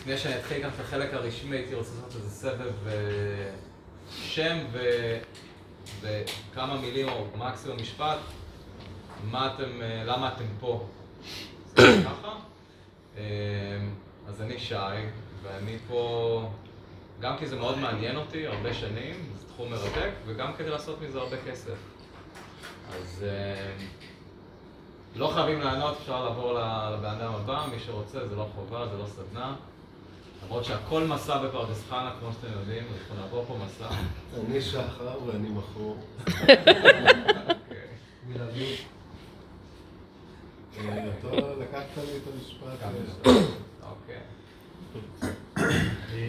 לפני שאני אתחיל כאן את החלק הרשמי, הייתי רוצה לעשות איזה סבב אה, שם ו... וכמה מילים או מקסימום משפט, מה אתם, אה, למה אתם פה. ככה? אה, אז אני שי, ואני פה גם כי זה מאוד מעניין אותי, הרבה שנים, זה תחום מרתק, וגם כדי לעשות מזה הרבה כסף. אז לא חייבים לענות, אפשר לעבור לבן אדם הבא, מי שרוצה, זה לא חובה, זה לא סדנה. למרות שהכל מסע בפרדס חנה, כמו שאתם יודעים, אנחנו נעבור פה מסע. אני שחר ואני מכור. אתה לקחת לי את המשפט. אוקיי.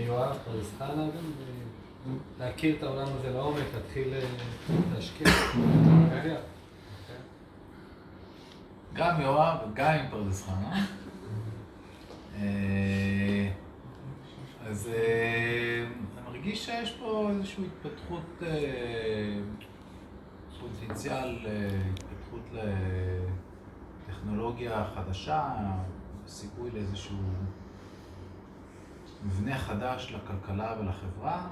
יואב, פרדס חנה גם, להכיר את העולם הזה לעומק, להתחיל להשקיע. גם יואב, גם עם פרדס חנה. אז אני מרגיש שיש פה איזושהי התפתחות, פוטנציאל התפתחות לטכנולוגיה חדשה, סיכוי לאיזשהו מבנה חדש לכלכלה ולחברה,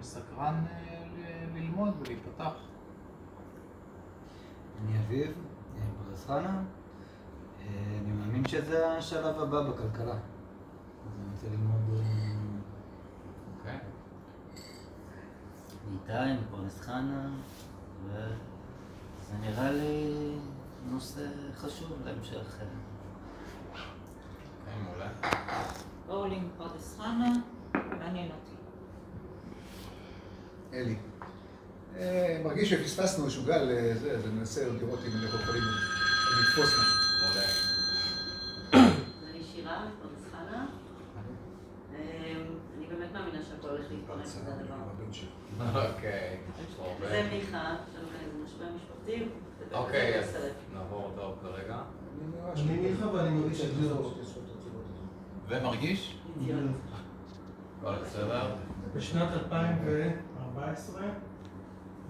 וסקרן ללמוד ולהיפתח. אני אביב, פרדס חנה. אני מאמין שזה השלב הבא בכלכלה. אני רוצה ללמוד... אוקיי. איתי, מפרדס חנה, וזה נראה לי נושא חשוב להמשך. אוקיי, מעולה. אורלי מפרדס חנה, מעניין אותי. אלי. מרגיש שפספסנו איזשהו גל, אז אני מנסה לראות אם אנחנו יכולים לתפוס משהו. מעולה. אני שירה מפרדס חנה. אני באמת מאמינה שהכל הולך להתפרץ, זה הדבר. אוקיי. זה מיכה, כאן איזה משבר משפחתי. אוקיי, אז נעבור אותו כרגע. אני מיכה ואני מרגיש את זה. ומרגיש? הכל בסדר? בשנת 2014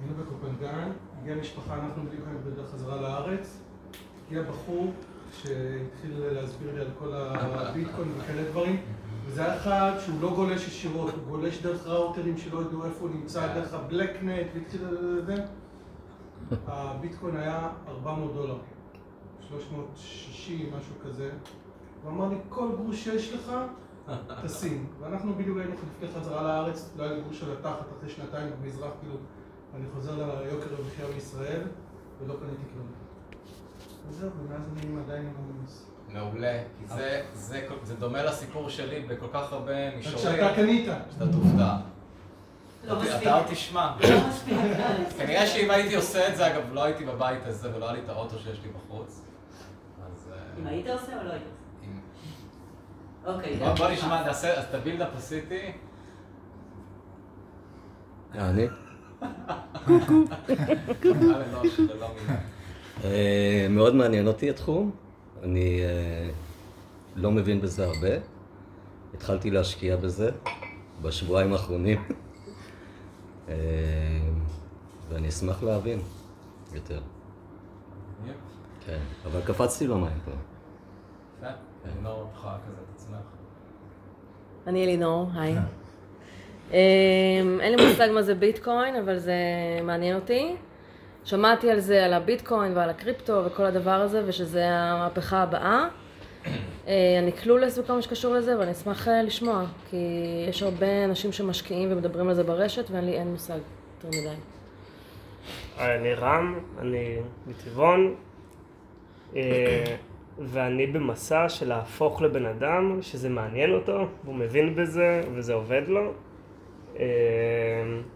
היינו בקופנגן, הגיעה משפחה, אנחנו בדיוק היינו בדרך חזרה לארץ, הגיע בחור שהתחיל להסביר לי על כל הביטקוין וכאלה דברים וזה היה אחד שהוא לא גולש ישירות, הוא גולש דרך ראוטרים שלא ידעו איפה הוא נמצא, דרך הבלקנט והתחיל לזה הביטקוין היה 400 דולר, 360, משהו כזה הוא אמר לי, כל גרוש שיש לך, תשים. ואנחנו בדיוק היינו לפני חזרה לארץ, לא היה לי גרוש על התחת אחרי שנתיים במזרח, כאילו, אני חוזר ליוקר המחיה בישראל, ולא קניתי כלום. וזהו, ומאז אני עדיין עם המינוס. מעולה, כי זה דומה לסיפור שלי בכל כך הרבה מישורים. כשאתה קנית. שאתה תופתע. לא מספיק. אתה עוד תשמע. לא מספיק. כנראה שאם הייתי עושה את זה, אגב, לא הייתי בבית הזה ולא היה לי את האוטו שיש לי בחוץ. אז... אם היית עושה או לא היית עושה? אוקיי. בוא נשמע, נעשה, אז את הבילדאפ עשיתי. אני? מאוד מעניין אותי התחום, אני לא מבין בזה הרבה. התחלתי להשקיע בזה בשבועיים האחרונים, ואני אשמח להבין יותר. כן, אבל קפצתי פה. אלינור, יכולה כזה את עצמך. אני אלינור, היי. אין לי מושג מה זה ביטקוין, אבל זה מעניין אותי. שמעתי על זה, על הביטקוין ועל הקריפטו וכל הדבר הזה, ושזה המהפכה הבאה. אני קלולס בכל מה שקשור לזה, ואני אשמח לשמוע, כי יש הרבה אנשים שמשקיעים ומדברים על זה ברשת, ואין לי אין מושג יותר מדי. אני רם, אני מטבעון, ואני במסע של להפוך לבן אדם, שזה מעניין אותו, והוא מבין בזה, וזה עובד לו.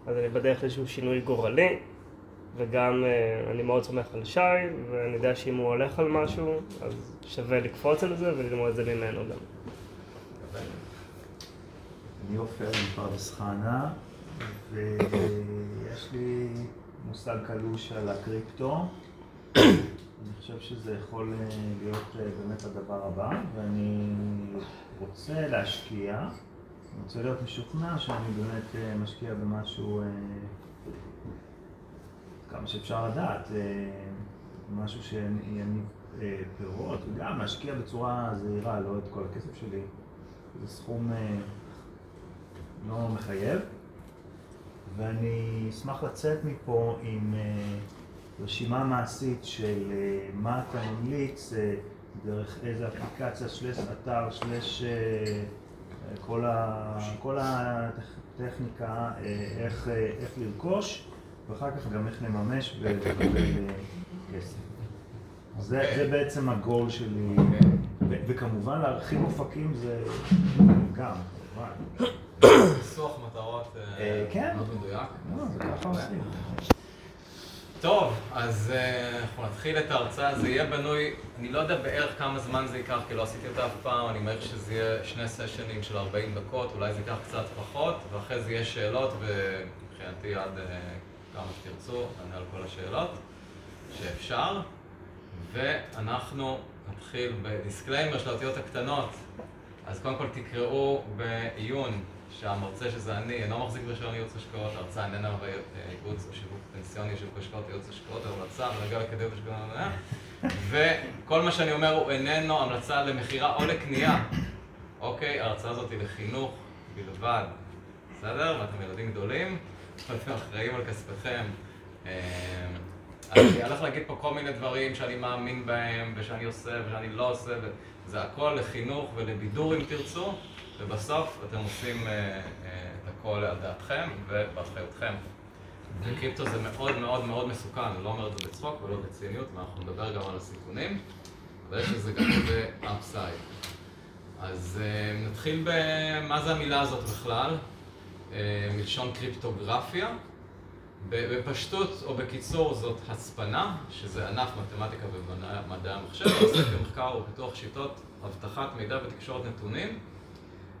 אז אני בדרך לאיזשהו שינוי גורלי, וגם אני מאוד סומך על שי, ואני יודע שאם הוא הולך על משהו, אז שווה לקפוץ על זה וללמוד את זה ממנו גם. אני עופר מפרדס חנה, ויש לי מושג קלוש על הקריפטו. אני חושב שזה יכול להיות באמת הדבר הבא, ואני רוצה להשקיע, אני רוצה להיות משוכנע שאני באמת משקיע במשהו, כמה שאפשר לדעת, משהו שיניב פירות, וגם להשקיע בצורה זהירה, לא את כל הכסף שלי זה סכום אה, לא מחייב. ואני אשמח לצאת מפה עם אה, רשימה מעשית של אה, מה אתה ממליץ, אה, דרך איזה אפליקציה, שלש אתר, שלש אה, כל, ה, כל הטכניקה, אה, איך, אה, איך לרכוש, ואחר כך גם איך לממש ולקבל אה, כסף. אז זה, זה בעצם הגול שלי, ו- וכמובן להרחיב אופקים זה גם, כמובן. ניסוח מטרות אה, אה, כן. מאוד מדויק. לא, עושים. טוב, אז אה, אנחנו נתחיל את ההרצאה, זה יהיה בנוי, אני לא יודע בערך כמה זמן זה ייקח, כי לא עשיתי אותה אף פעם, אני מעריך שזה יהיה שני סשנים של 40 דקות, אולי זה ייקח קצת פחות, ואחרי זה יהיה שאלות, ומבחינתי עד אה, כמה שתרצו, נענה על כל השאלות שאפשר, ואנחנו נתחיל ב disclaimer של האותיות הקטנות. אז קודם כל תקראו בעיון שהמרצה שזה אני אינו מחזיק ברישיון ייעוץ השקעות, ההרצאה איננה ייעוץ או שיווק פנסיוני, שיווק השקעות, ייעוץ השקעות, המלצה, בנוגע לכדאיות השקעות, וכל מה שאני אומר הוא איננו המלצה למכירה או לקנייה. אוקיי? ההרצאה הזאת היא לחינוך בלבד, בסדר? ואתם ילדים גדולים, ואתם אחראים על כספכם. אה, אני הולך להגיד פה כל מיני דברים שאני מאמין בהם, ושאני עושה ושאני לא עושה, זה הכל לחינוך ולבידור אם תרצו, ובסוף אתם עושים אה, אה, את הכל על דעתכם ובאחריותכם. וקריפטו זה מאוד מאוד מאוד מסוכן, אני לא אומר את זה בצחוק ולא בציניות, ואנחנו נדבר גם על הסיכונים, אבל יש לזה גם הרבה אפסייד. אז נתחיל במה זה המילה הזאת בכלל, מלשון קריפטוגרפיה. בפשטות או בקיצור זאת הצפנה, שזה ענף מתמטיקה ומדעי המחשב, עוסק במחקר ופיתוח שיטות אבטחת מידע ותקשורת נתונים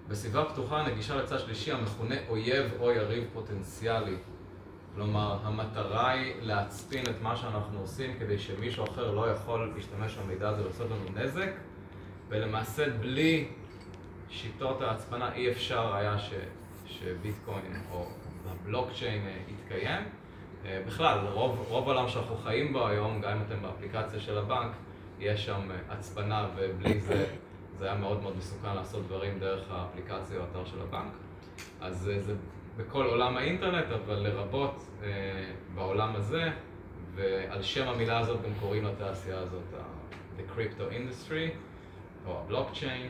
בסביבה פתוחה נגישה לצד שלישי המכונה אויב או יריב פוטנציאלי. כלומר, המטרה היא להצפין את מה שאנחנו עושים כדי שמישהו אחר לא יכול להשתמש במידע הזה ולעשות לנו נזק, ולמעשה בלי שיטות ההצפנה אי אפשר היה ש, שביטקוין או הבלוקצ'יין יתקיים. בכלל, רוב, רוב העולם שאנחנו חיים בו היום, גם אם אתם באפליקציה של הבנק, יש שם הצפנה ובלי זה, זה היה מאוד מאוד מסוכן לעשות דברים דרך האפליקציה או האתר של הבנק. אז זה בכל עולם האינטרנט, אבל לרבות אה, בעולם הזה, ועל שם המילה הזאת גם קוראים לתעשייה הזאת The Crypto Industry, או הבלוקצ'יין.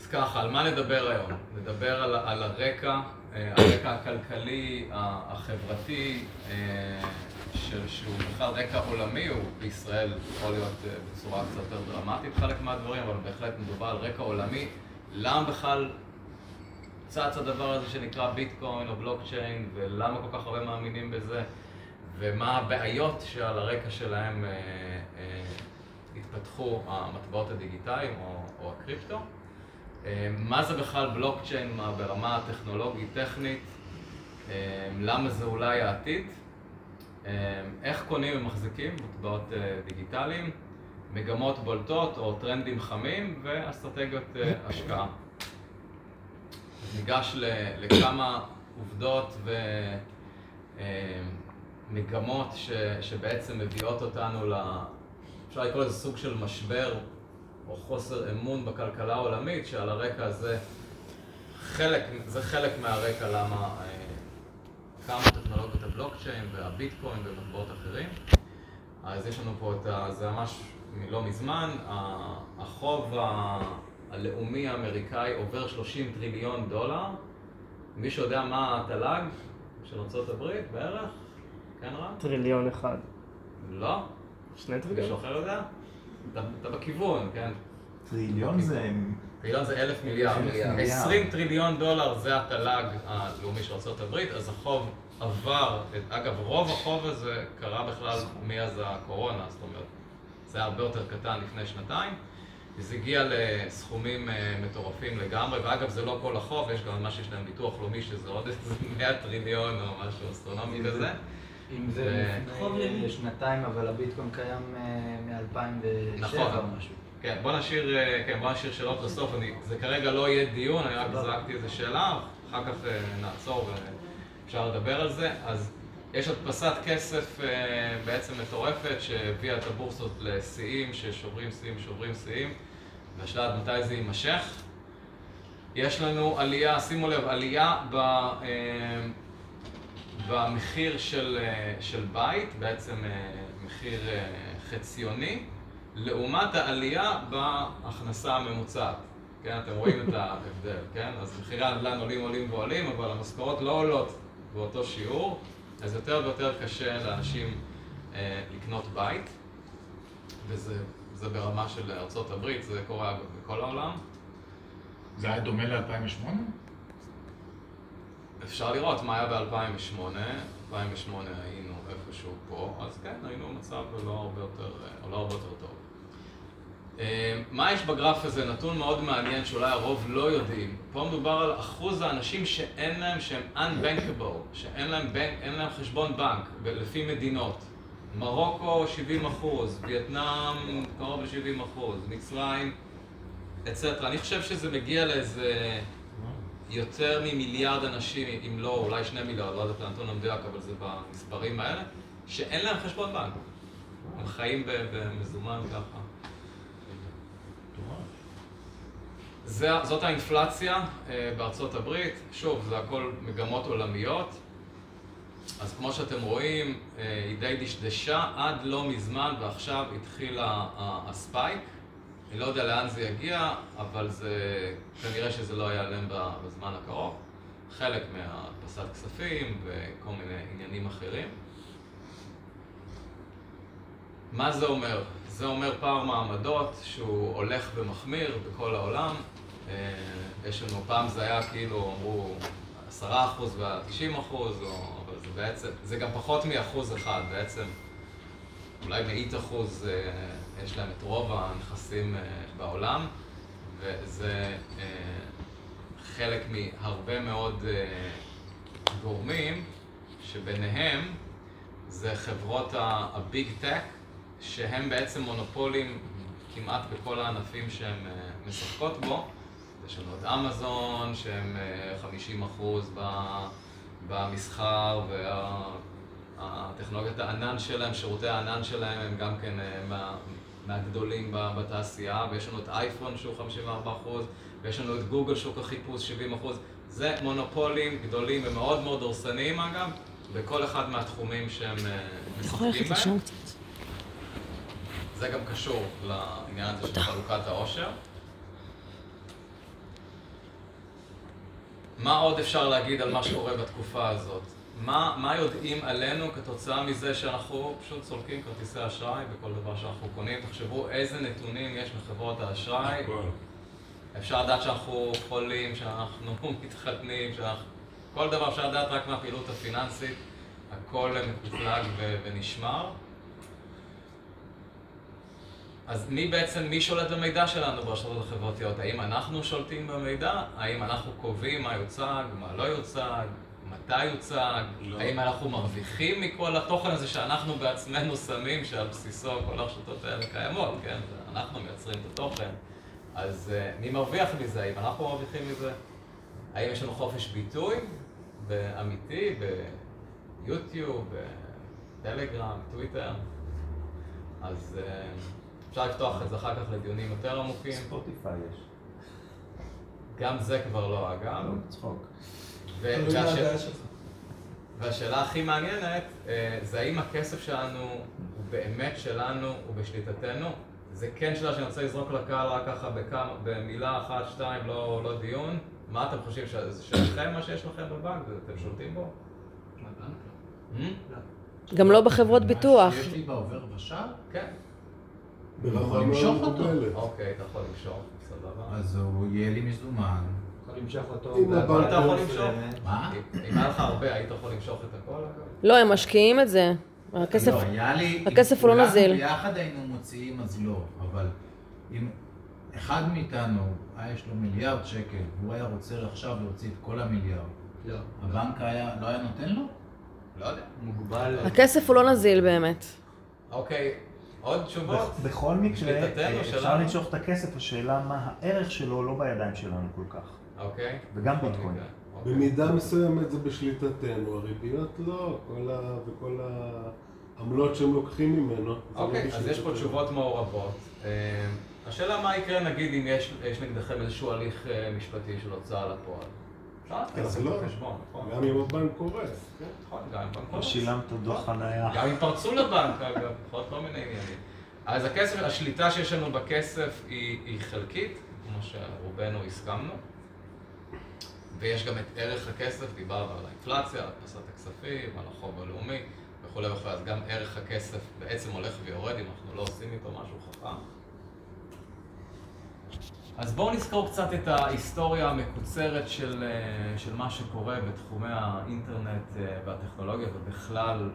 אז ככה, על מה נדבר היום? נדבר על, על הרקע, אה, הרקע הכלכלי, החברתי, אה, של, שהוא בכלל רקע עולמי, הוא בישראל יכול להיות אה, בצורה קצת יותר דרמטית חלק מהדברים, אבל בהחלט מדובר על רקע עולמי. למה בכלל צץ הדבר הזה שנקרא ביטקוין או בלוקצ'יין, ולמה כל כך הרבה מאמינים בזה, ומה הבעיות שעל הרקע שלהם אה, אה, התפתחו המטבעות הדיגיטליים או, או הקריפטו. אה, מה זה בכלל בלוקצ'יין ברמה הטכנולוגית-טכנית, אה, למה זה אולי העתיד, אה, איך קונים ומחזיקים? מטבעות דיגיטליים, מגמות בולטות או טרנדים חמים ואסטרטגיות השקעה. ניגש לכמה עובדות ומגמות שבעצם מביאות אותנו ל... אפשר לקרוא לזה סוג של משבר או חוסר אמון בכלכלה העולמית, שעל הרקע הזה, חלק, זה חלק מהרקע למה, כמה טכנולוגיות הבלוקצ'יין והביטקוין ומטבעות אחרים. אז יש לנו פה את ה... זה ממש מלא מזמן, החוב ה... הלאומי האמריקאי עובר 30 טריליון דולר. מישהו יודע מה התל"ג של ארה"ב בערך? כן רע? טריליון אחד. לא. שני טריליון? מישהו אחר יודע? אתה, בכיוון, כן? טריליון זה... טריליון זה אלף מיליארד. 20 טריליון דולר זה התל"ג הלאומי של ארה"ב, אז החוב עבר, אגב רוב החוב הזה קרה בכלל מאז הקורונה, זאת אומרת, זה היה הרבה יותר קטן לפני שנתיים. וזה הגיע לסכומים מטורפים לגמרי, ואגב זה לא כל החוב, יש גם מה שיש להם ביטוח לאומי שזה עוד איזה 100 טריליון או משהו אסטרונומי כזה. אם זה לפני שנתיים, אבל הביטקוין קיים מ-2007 נכון. או משהו. כן, בוא נשאיר, כן, בוא נשאיר שאלות לסוף, אני, זה כרגע לא יהיה דיון, אני רק זרקתי איזה שאלה, אחר כך נעצור ואפשר לדבר על זה. אז יש הדפסת כסף בעצם מטורפת שהביאה את הבורסות לשיאים, ששוברים שיאים, שוברים שיאים. והשאלה עד מתי זה יימשך. יש לנו עלייה, שימו לב, עלייה ב, במחיר של, אה, של בית, בעצם אה, מחיר אה, חציוני, לעומת העלייה בהכנסה הממוצעת. כן, אתם רואים את ההבדל, כן? אז מחירי הנדל"ן עולים, עולים ועולים, אבל המשכורות לא עולות באותו שיעור, אז יותר ויותר קשה לאנשים אה, לקנות בית, וזה זה ברמה של ארה"ב, זה קורה בכל העולם. זה היה דומה ל-2008? אפשר לראות מה היה ב-2008, 2008 היינו איפשהו פה, אז כן, היינו במצב לא הרבה יותר, לא הרבה יותר טוב. אה, מה יש בגרף הזה? נתון מאוד מעניין שאולי הרוב לא יודעים. פה מדובר על אחוז האנשים שאין להם, שהם unbankable, שאין להם, בנק, להם חשבון בנק, לפי מדינות. מרוקו 70 אחוז, וייטנאם קרוב ל-70 אחוז, מצרים, אצטרה. אני חושב שזה מגיע לאיזה יותר ממיליארד אנשים, אם לא, אולי שני מיליארד, לא יודע את הנתון המדויק, אבל זה במספרים האלה, שאין להם חשבון בנק. הם חיים במזומן ככה. זה, זאת האינפלציה אה, בארצות הברית, שוב, זה הכל מגמות עולמיות. אז כמו שאתם רואים, אה, היא די דשדשה עד לא מזמן, ועכשיו התחיל הספייק. אני לא יודע לאן זה יגיע, אבל זה, כנראה שזה לא ייעלם בזמן הקרוב. חלק מהדפסת כספים וכל מיני עניינים אחרים. מה זה אומר? זה אומר פער מעמדות שהוא הולך ומחמיר בכל העולם. אה, יש לנו, פעם זה היה כאילו, אמרו, עשרה אחוז והתשעים אחוז, אבל זה בעצם, זה גם פחות מאחוז אחד בעצם. אולי מאית אחוז אה, יש להם את רוב הנכסים אה, בעולם, וזה חלק מהרבה מאוד גורמים, שביניהם זה חברות הביג טק, שהם בעצם מונופולים כמעט בכל הענפים שהן משחקות בו. יש לנו את אמזון, שהם 50 אה, אחוז במסחר, והטכנולוגיית הענן שלהם, שירותי הענן שלהם, הם גם כן אה, מהגדולים בתעשייה, ויש לנו את אייפון שהוא 54 אחוז, ויש לנו את גוגל שוק החיפוש 70 אחוז. זה מונופולים גדולים ומאוד מאוד דורסניים אגב, בכל אחד מהתחומים שהם אה, משחקים בהם. זה גם קשור לעניין הזה של חלוקת העושר. מה עוד אפשר להגיד על מה שקורה בתקופה הזאת? מה, מה יודעים עלינו כתוצאה מזה שאנחנו פשוט סולקים כרטיסי אשראי בכל דבר שאנחנו קונים? תחשבו איזה נתונים יש מחברות האשראי. אפשר לדעת שאנחנו חולים, שאנחנו מתחתנים, שאנחנו... כל דבר אפשר לדעת רק מהפעילות הפיננסית. הכל מקוטלג ונשמר. אז מי בעצם, מי שולט במידע שלנו ברשתות החברתיות? האם אנחנו שולטים במידע? האם אנחנו קובעים מה יוצג, מה לא יוצג, מתי יוצג? לא. האם אנחנו מרוויחים מכל התוכן הזה שאנחנו בעצמנו שמים, שעל בסיסו כל הרשתות האלה קיימות, כן? אנחנו מייצרים את התוכן. אז uh, מי מרוויח מזה? האם אנחנו מרוויחים מזה? האם יש לנו חופש ביטוי אמיתי ביוטיוב, בטלגרם, טוויטר? אז... Uh, אפשר לפתוח את זה אחר כך לדיונים יותר עמוקים. ספוטיפיי יש. גם זה כבר לא, אגב. לא, צחוק. והשאלה הכי מעניינת, אה, זה האם הכסף שלנו הוא באמת שלנו, הוא בשליטתנו? זה כן שאלה שאני רוצה לזרוק לקהל רק ככה בכמה, במילה אחת, שתיים, לא, לא דיון. מה אתם חושבים, שזה שלכם מה שיש לכם בבנק? אתם שולטים בו? גם לא בחברות ביטוח. יש לי בעובר ושב? כן. יכול למשוך אותו. אוקיי, אתה יכול למשוך, סבבה. אז הוא יהיה לי מזומן. למשוך אותו. אם אתה יכול למשוך. מה? אם היה לך הרבה, היית יכול למשוך את הכל? לא, הם משקיעים את זה. הכסף, לא, לי, הכסף הוא לא נזיל. אם ביחד היינו מוציאים אז לא, אבל אם אחד מאיתנו, יש לו מיליארד שקל, והוא היה רוצה עכשיו להוציא את כל המיליארד, לא. הבנק היה, לא היה נותן לו? לא יודע. מוגבל. הכסף הוא לא נזיל באמת. אוקיי, עוד תשובות? בכל מקרה, אפשר למשוך את הכסף, השאלה מה הערך שלו לא בידיים שלנו כל כך. אוקיי. וגם ביטקוין. במידה מסוימת זה בשליטתנו, הריביות לא, כל ה... וכל העמלות שהם לוקחים ממנו. אוקיי, אז יש פה תשובות מעורבות. אה, השאלה מה יקרה נגיד אם יש, יש נגדכם איזשהו הליך אה, משפטי של הוצאה לפועל. אפשר להתחיל אז לא. את החשבון, נכון? גם אם הבנק קורס. כן. נכון, גם אם בנק לא קורס. שילמת דוח חנייה. גם אם פרצו לבנק, אגב, יכול להיות כל מיני עניינים. אז הכסף, השליטה שיש לנו בכסף היא, היא חלקית, כמו שרובנו הסכמנו. ויש גם את ערך הכסף, דיברנו על האינפלציה, על הדפסת הכספים, על החוב הלאומי וכולי וכולי, אז גם ערך הכסף בעצם הולך ויורד אם אנחנו לא עושים איתו משהו חכם. אז בואו נזכור קצת את ההיסטוריה המקוצרת של, אה, של מה שקורה בתחומי האינטרנט אה, והטכנולוגיה ובכלל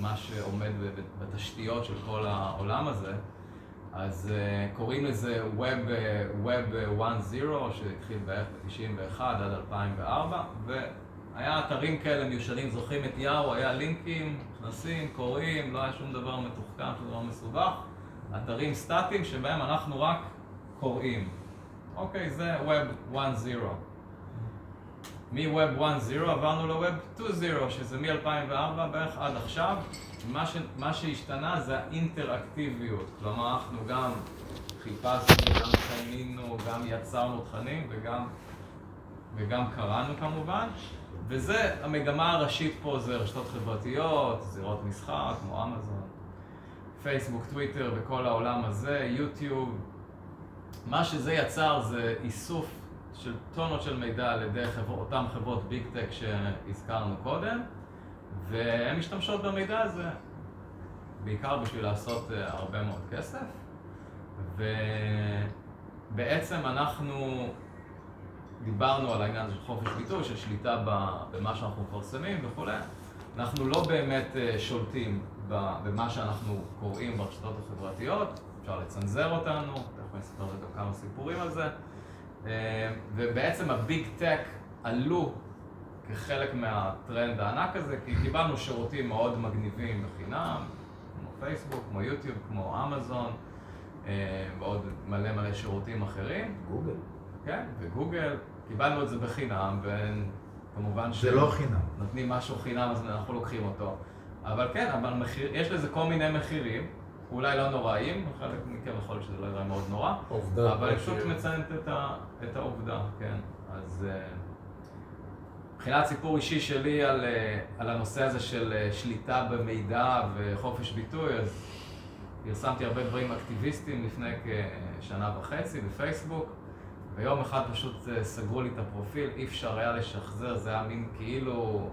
מה שעומד בתשתיות של כל העולם הזה. אז uh, קוראים לזה Web, אה, Web 1.0 שהתחיל בערך ב-91 עד 2004 והיה אתרים כאלה מיושנים, זוכרים את יאו, היה לינקים, נכנסים, קוראים, לא היה שום דבר מתוחכם, שום דבר מסובך. אתרים סטטיים שבהם אנחנו רק קוראים. אוקיי, זה Web 1.0 מ-Web 1.0 עברנו ל-Web 2.0 שזה מ-2004 בערך עד עכשיו. מה, ש... מה שהשתנה זה האינטראקטיביות. כלומר אנחנו גם חיפשנו, גם קנינו, גם יצרנו תכנים וגם, וגם קראנו כמובן. וזה, המגמה הראשית פה זה רשתות חברתיות, זירות משחק כמו אמזון פייסבוק, טוויטר וכל העולם הזה, יוטיוב. מה שזה יצר זה איסוף של טונות של מידע על ידי חבר... אותן חברות ביג טק שהזכרנו קודם והן משתמשות במידע הזה בעיקר בשביל לעשות uh, הרבה מאוד כסף. ובעצם אנחנו דיברנו על העניין של חופש ביטוי, של שליטה במה שאנחנו מפרסמים וכולי. אנחנו לא באמת uh, שולטים במה שאנחנו קוראים ברשתות החברתיות. אפשר לצנזר אותנו, תכף אני אספר לכם כמה סיפורים על זה. אה, ובעצם הביג טק עלו כחלק מהטרנד הענק הזה, כי קיבלנו שירותים מאוד מגניבים בחינם, כמו פייסבוק, כמו יוטיוב, כמו אמזון, אה, ועוד מלא מלא שירותים אחרים. גוגל. כן, וגוגל, קיבלנו את זה בחינם, וכמובן זה לא חינם. נותנים משהו חינם אז אנחנו לוקחים אותו. אבל כן, אבל מחיר, יש לזה כל מיני מחירים, אולי לא נוראים, חלק מכם יכול להיות שזה לא יראה מאוד נורא, עובדה. אבל היא פשוט מציינת את, ה, את העובדה, כן. אז אה, מבחינת סיפור אישי שלי על, אה, על הנושא הזה של אה, שליטה במידע וחופש ביטוי, אז פרסמתי הרבה דברים אקטיביסטיים לפני כשנה וחצי בפייסבוק, ויום אחד פשוט סגרו לי את הפרופיל, אי אפשר היה לשחזר, זה היה מין כאילו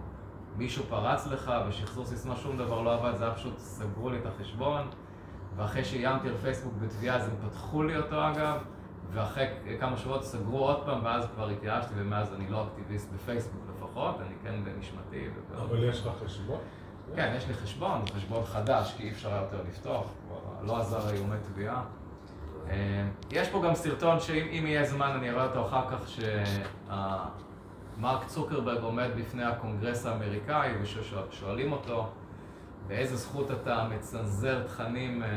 מישהו פרץ לך ושחזור סיסמה, שום דבר לא עבד, זה היה פשוט סגרו לי את החשבון. ואחרי שאיימתי על פייסבוק בתביעה אז הם פתחו לי אותו אגב ואחרי כמה שבועות סגרו עוד פעם ואז כבר התייאשתי ומאז אני לא אקטיביסט בפייסבוק לפחות, אני כן בנשמתי. אבל יש לך חשבון? כן, יש לי חשבון, חשבון חדש כי אי אפשר היה יותר לפתוח, לא עזר איומי תביעה. אה, יש פה גם סרטון שאם יהיה זמן אני אראה אותו אחר כך שמרק צוקרברג עומד בפני הקונגרס האמריקאי ושואלים אותו באיזה זכות אתה מצנזר תכנים אה,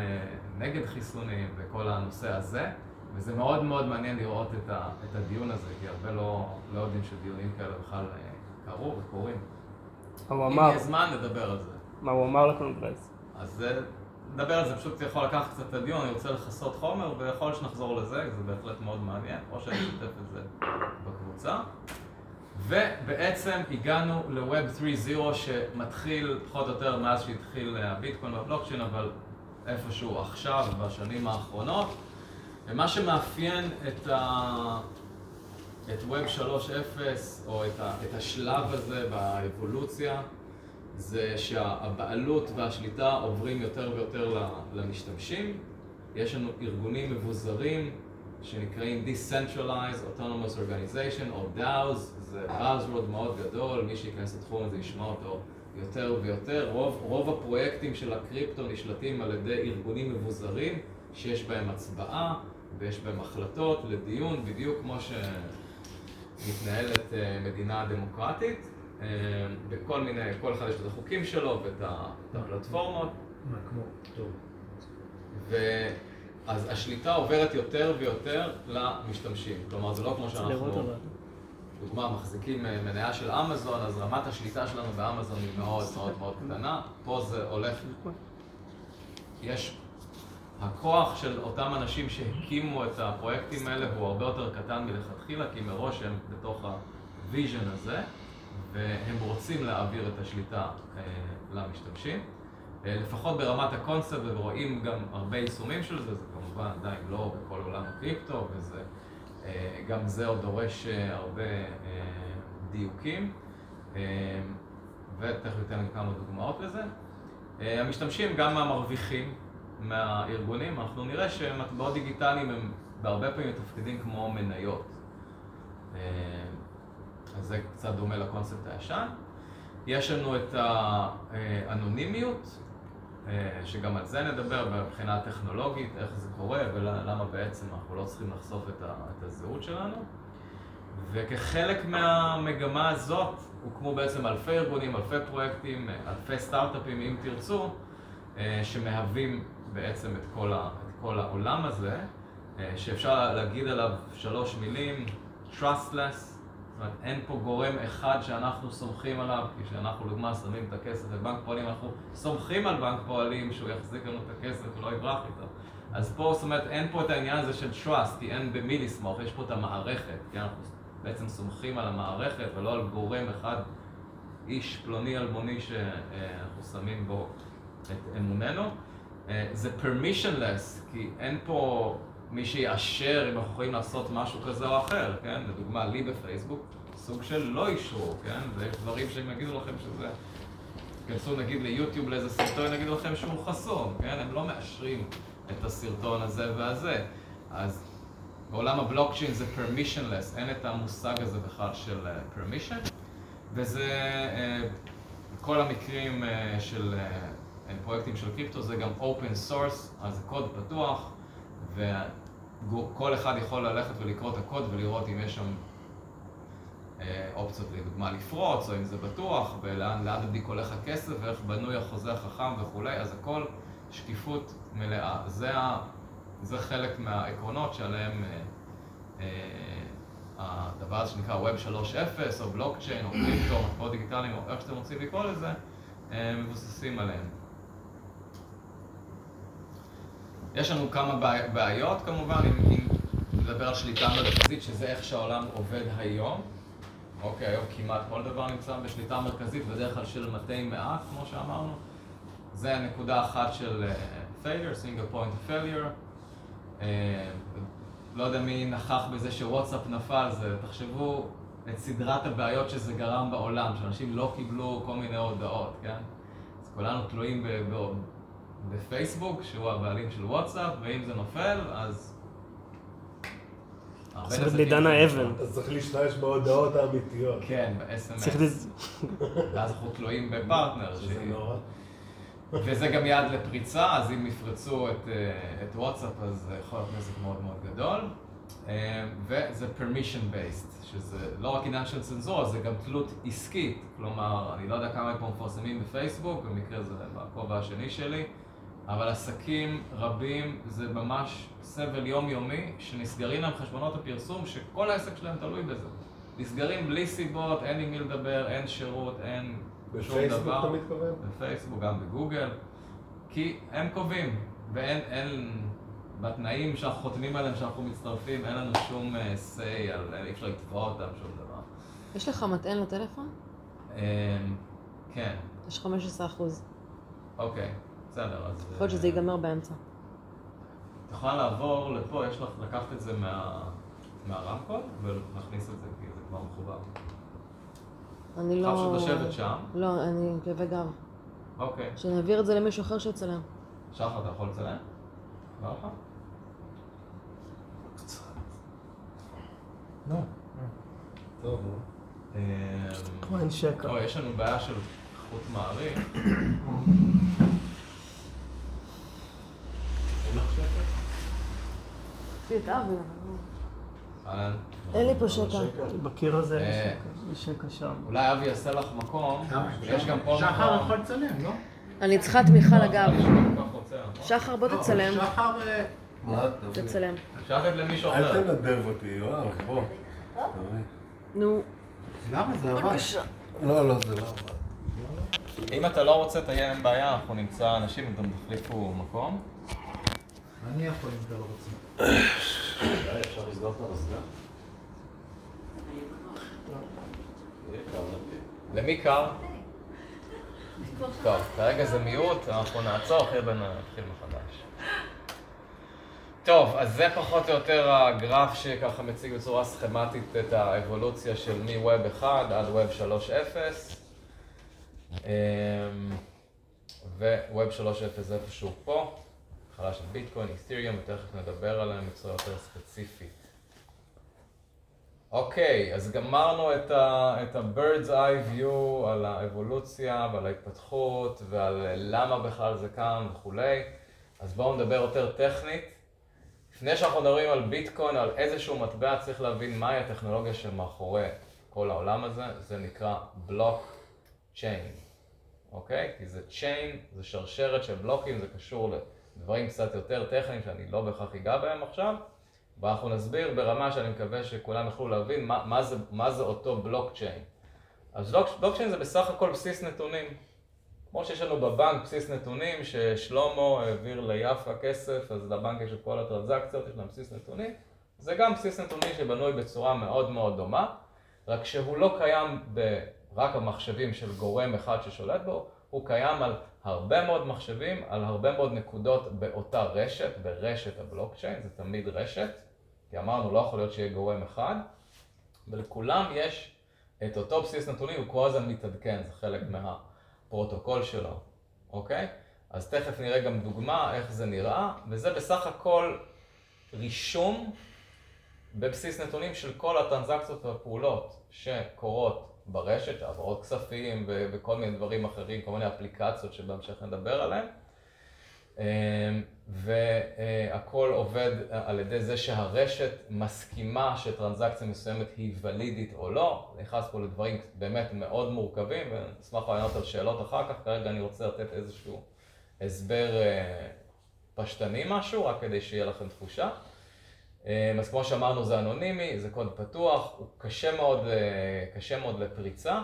נגד חיסונים וכל הנושא הזה וזה מאוד מאוד מעניין לראות את, ה, את הדיון הזה כי הרבה לא, לא יודעים שדיונים כאלה בכלל אה, קרו וקורים. הוא אם אמר. יהיה זמן נדבר על זה. מה הוא אמר לקונגרס? אז אה, נדבר על זה, פשוט יכול לקחת קצת את הדיון, אני רוצה לכסות חומר ויכול שנחזור לזה, זה בהחלט מאוד מעניין, או שאני אשתף את זה בקבוצה. ובעצם הגענו ל-Web 3.0 שמתחיל פחות או יותר מאז שהתחיל הביטקוין והבלוקצ'יין, אבל איפשהו עכשיו, בשנים האחרונות. ומה שמאפיין את, ה... את Web 3.0, או את, ה... את השלב הזה באבולוציה, זה שהבעלות והשליטה עוברים יותר ויותר למשתמשים. יש לנו ארגונים מבוזרים שנקראים Decentralized Autonomous Organization או DAOs, זה Buzzword מאוד גדול, מי שייכנס לתחום הזה ישמע אותו יותר ויותר. רוב, רוב הפרויקטים של הקריפטו נשלטים על ידי ארגונים מבוזרים שיש בהם הצבעה ויש בהם החלטות לדיון, בדיוק כמו שמתנהלת מדינה דמוקרטית. בכל מיני, כל אחד יש את החוקים שלו ואת הפלטפורמות. מה, כמו, טוב. אז השליטה עוברת יותר ויותר למשתמשים. כלומר, זה לא כמו שאנחנו, דוגמה, מחזיקים מניה של אמזון, אז רמת השליטה שלנו באמזון היא מאוד מאוד מאוד קטנה. פה זה הולך, יש הכוח של אותם אנשים שהקימו את הפרויקטים האלה הוא הרבה יותר קטן מלכתחילה, כי מראש הם בתוך ה vision הזה, והם רוצים להעביר את השליטה אה, למשתמשים. אה, לפחות ברמת הקונספט, ורואים גם הרבה יישומים של זה, זה כמובן עדיין לא בכל עולם הקריפטו, וזה אה, זה עוד דורש אה, הרבה אה, דיוקים, ותכף ניתן כמה דוגמאות לזה. המשתמשים גם המרוויחים מהארגונים, אנחנו נראה שמטבעות דיגיטליים הם בהרבה פעמים מתפקדים כמו מניות. אז זה קצת דומה לקונספט הישן. יש לנו את האנונימיות, שגם על זה נדבר מבחינה הטכנולוגית, איך זה קורה ולמה בעצם אנחנו לא צריכים לחשוף את, ה, את הזהות שלנו. וכחלק מהמגמה הזאת הוקמו בעצם אלפי ארגונים, אלפי פרויקטים, אלפי סטארט-אפים אם תרצו, אה, שמהווים בעצם את כל, ה, את כל העולם הזה, אה, שאפשר להגיד עליו שלוש מילים, trustless, זאת אומרת, אין פה גורם אחד שאנחנו סומכים עליו, כי כשאנחנו לדוגמה שמים את הכסף בבנק פועלים, אנחנו סומכים על בנק פועלים שהוא יחזיק לנו את הכסף ולא יברח איתו. אז פה, זאת אומרת, אין פה את העניין הזה של trust, כי אין במי לסמוך, יש פה את המערכת, כי אנחנו בעצם סומכים על המערכת ולא על גורם אחד, איש פלוני אלמוני שאנחנו שמים בו את אמוננו. אה, זה permissionless, כי אין פה מי שיאשר אם אנחנו יכולים לעשות משהו כזה או אחר, כן? לדוגמה, לי בפייסבוק, סוג של לא אישרו, כן? ויש דברים שהם יגידו לכם שזה... תיכנסו נגיד ליוטיוב לאיזה סרטון, יגידו לכם שהוא חסום, כן? הם לא מאשרים את הסרטון הזה והזה. אז בעולם הבלוקצ'יין זה permissionless, אין את המושג הזה בכלל של uh, permission, וזה, uh, כל המקרים uh, של פרויקטים של קריפטו זה גם open source, אז קוד פתוח, וכל אחד יכול ללכת ולקרוא את הקוד ולראות אם יש שם אה, אופציות, לדוגמה, לפרוץ, או אם זה בטוח, ולאן בדיוק הולך הכסף, ואיך בנוי החוזה החכם וכולי, אז הכל שקיפות מלאה. זה, ה, זה חלק מהעקרונות שעליהם אה, אה, הדבר הזה שנקרא Web 3.0, או בלוקצ'יין, או קריפטו, מטבעות דיגיטליים, או איך שאתם רוצים לקרוא לזה, מבוססים עליהם. יש לנו כמה בעיות כמובן, אם, נדבר על שליטה מרכזית, שזה איך שהעולם עובד היום. אוקיי, היום כמעט כל דבר נמצא בשליטה מרכזית, בדרך כלל של מתי מעט, כמו שאמרנו. זה נקודה אחת של uh, failure, single point failure. Uh, לא יודע מי נכח בזה שוואטסאפ נפל, זה, תחשבו את סדרת הבעיות שזה גרם בעולם, שאנשים לא קיבלו כל מיני הודעות, כן? אז כולנו תלויים ב... ב בפייסבוק, שהוא הבעלים של וואטסאפ, ואם זה נופל, אז... צריך לעידן האבן. אז צריך להשתמש בהודעות האמיתיות. כן, ב-SMS. ואז אנחנו תלויים בפרטנר. שזה נורא. וזה גם יעד לפריצה, אז אם יפרצו את, את וואטסאפ, אז זה יכול להיות נזק מאוד מאוד גדול. וזה permission based, שזה לא רק עניין של צנזורה, זה גם תלות עסקית. כלומר, אני לא יודע כמה פה מפרסמים בפייסבוק, במקרה זה בכובע השני שלי. אבל עסקים רבים זה ממש סבל יומיומי שנסגרים להם חשבונות הפרסום שכל העסק שלהם תלוי בזה. נסגרים בלי סיבות, אין עם מי לדבר, אין שירות, אין שום דבר. בפייסבוק אתה מתכוון? בפייסבוק, גם בגוגל. כי הם קובעים, ואין, אין, בתנאים שאנחנו חותמים עליהם, שאנחנו מצטרפים, אין לנו שום uh, say, על, אי אפשר לתבוע אותם, שום דבר. יש לך מטען לטלפון? Um, כן. יש 15 אחוז. אוקיי. בסדר, אז... יכול להיות שזה ייגמר באמצע. את יכולה לעבור לפה, יש לך לקחת את זה מה... מהרמקול ולהכניס את זה, כי זה כבר מחובר. אני לא... אפשר פשוט לשבת שם. לא, אני עם כאבי גב. אוקיי. שנעביר את זה למישהו אחר שיצלם. שחר, אתה יכול לצלם? בא לך? לא. טוב, נו. כמו אין שקע. אוי, יש לנו בעיה של חוט מעריך. אין לי פה שקע. בקיר הזה אה, יש שקע שם. אולי אבי יעשה לך מקום, יש גם פה שחר יכול לצלם, לא? אני צריכה תמיכה לגב. לא, שחר, בוא תצלם. שחר... תצלם. אפשר לתת למישהו אל אחר. תנדב אותי, יואב, בוא. נו. למה זה עבד? לא, לא, זה לא עבד. אם אתה לא רוצה, תהיה אין בעיה, אנחנו נמצא אנשים, אתם תחליפו מקום. אני יכול אם אתה לא רוצה. למי קר? טוב, כרגע זה מיעוט, אנחנו נעצור, אחרי זה נתחיל מחדש. טוב, אז זה פחות או יותר הגרף שככה מציג בצורה סכמטית את האבולוציה של מ-Web 1 עד Web 3.0. ו-Web 3.0 זה איפשהו פה, התחלה של ביטקוין, איסטריום, ותכף נדבר עליהם בצורה יותר ספציפית. אוקיי, אז גמרנו את ה-bird's eye view על האבולוציה ועל ההתפתחות ועל למה בכלל זה קם וכולי. אז בואו נדבר יותר טכנית. לפני שאנחנו מדברים על ביטקוין, על איזשהו מטבע, צריך להבין מהי הטכנולוגיה שמאחורי כל העולם הזה. זה נקרא בלוק צ'יין, אוקיי? כי זה צ'יין, זה שרשרת של בלוקים, זה קשור לדברים קצת יותר טכניים שאני לא בהכרח אגע בהם עכשיו. ואנחנו נסביר ברמה שאני מקווה שכולם יוכלו להבין מה, מה, זה, מה זה אותו בלוקצ'יין. אז בלוקצ'יין זה בסך הכל בסיס נתונים. כמו שיש לנו בבנק בסיס נתונים, ששלמה העביר ליפה כסף, אז לבנק יש את כל הטרנזקציות, יש להם בסיס נתונים. זה גם בסיס נתונים שבנוי בצורה מאוד מאוד דומה, רק שהוא לא קיים רק המחשבים של גורם אחד ששולט בו, הוא קיים על הרבה מאוד מחשבים, על הרבה מאוד נקודות באותה רשת, ברשת הבלוקצ'יין, זה תמיד רשת. כי אמרנו, לא יכול להיות שיהיה גורם אחד, ולכולם יש את אותו בסיס נתונים, הוא כל הזמן מתעדכן, זה חלק מהפרוטוקול שלו, אוקיי? אז תכף נראה גם דוגמה איך זה נראה, וזה בסך הכל רישום בבסיס נתונים של כל הטרנזקציות והפעולות שקורות ברשת, העברות כספים וכל מיני דברים אחרים, כל מיני אפליקציות שבהמשך נדבר עליהן. והכל עובד על ידי זה שהרשת מסכימה שטרנזקציה מסוימת היא ולידית או לא. נכנס פה לדברים באמת מאוד מורכבים, ונשמח לענות על שאלות אחר כך. כרגע אני רוצה לתת איזשהו הסבר פשטני משהו, רק כדי שיהיה לכם תחושה. אז כמו שאמרנו זה אנונימי, זה קוד פתוח, הוא קשה מאוד, קשה מאוד לפריצה,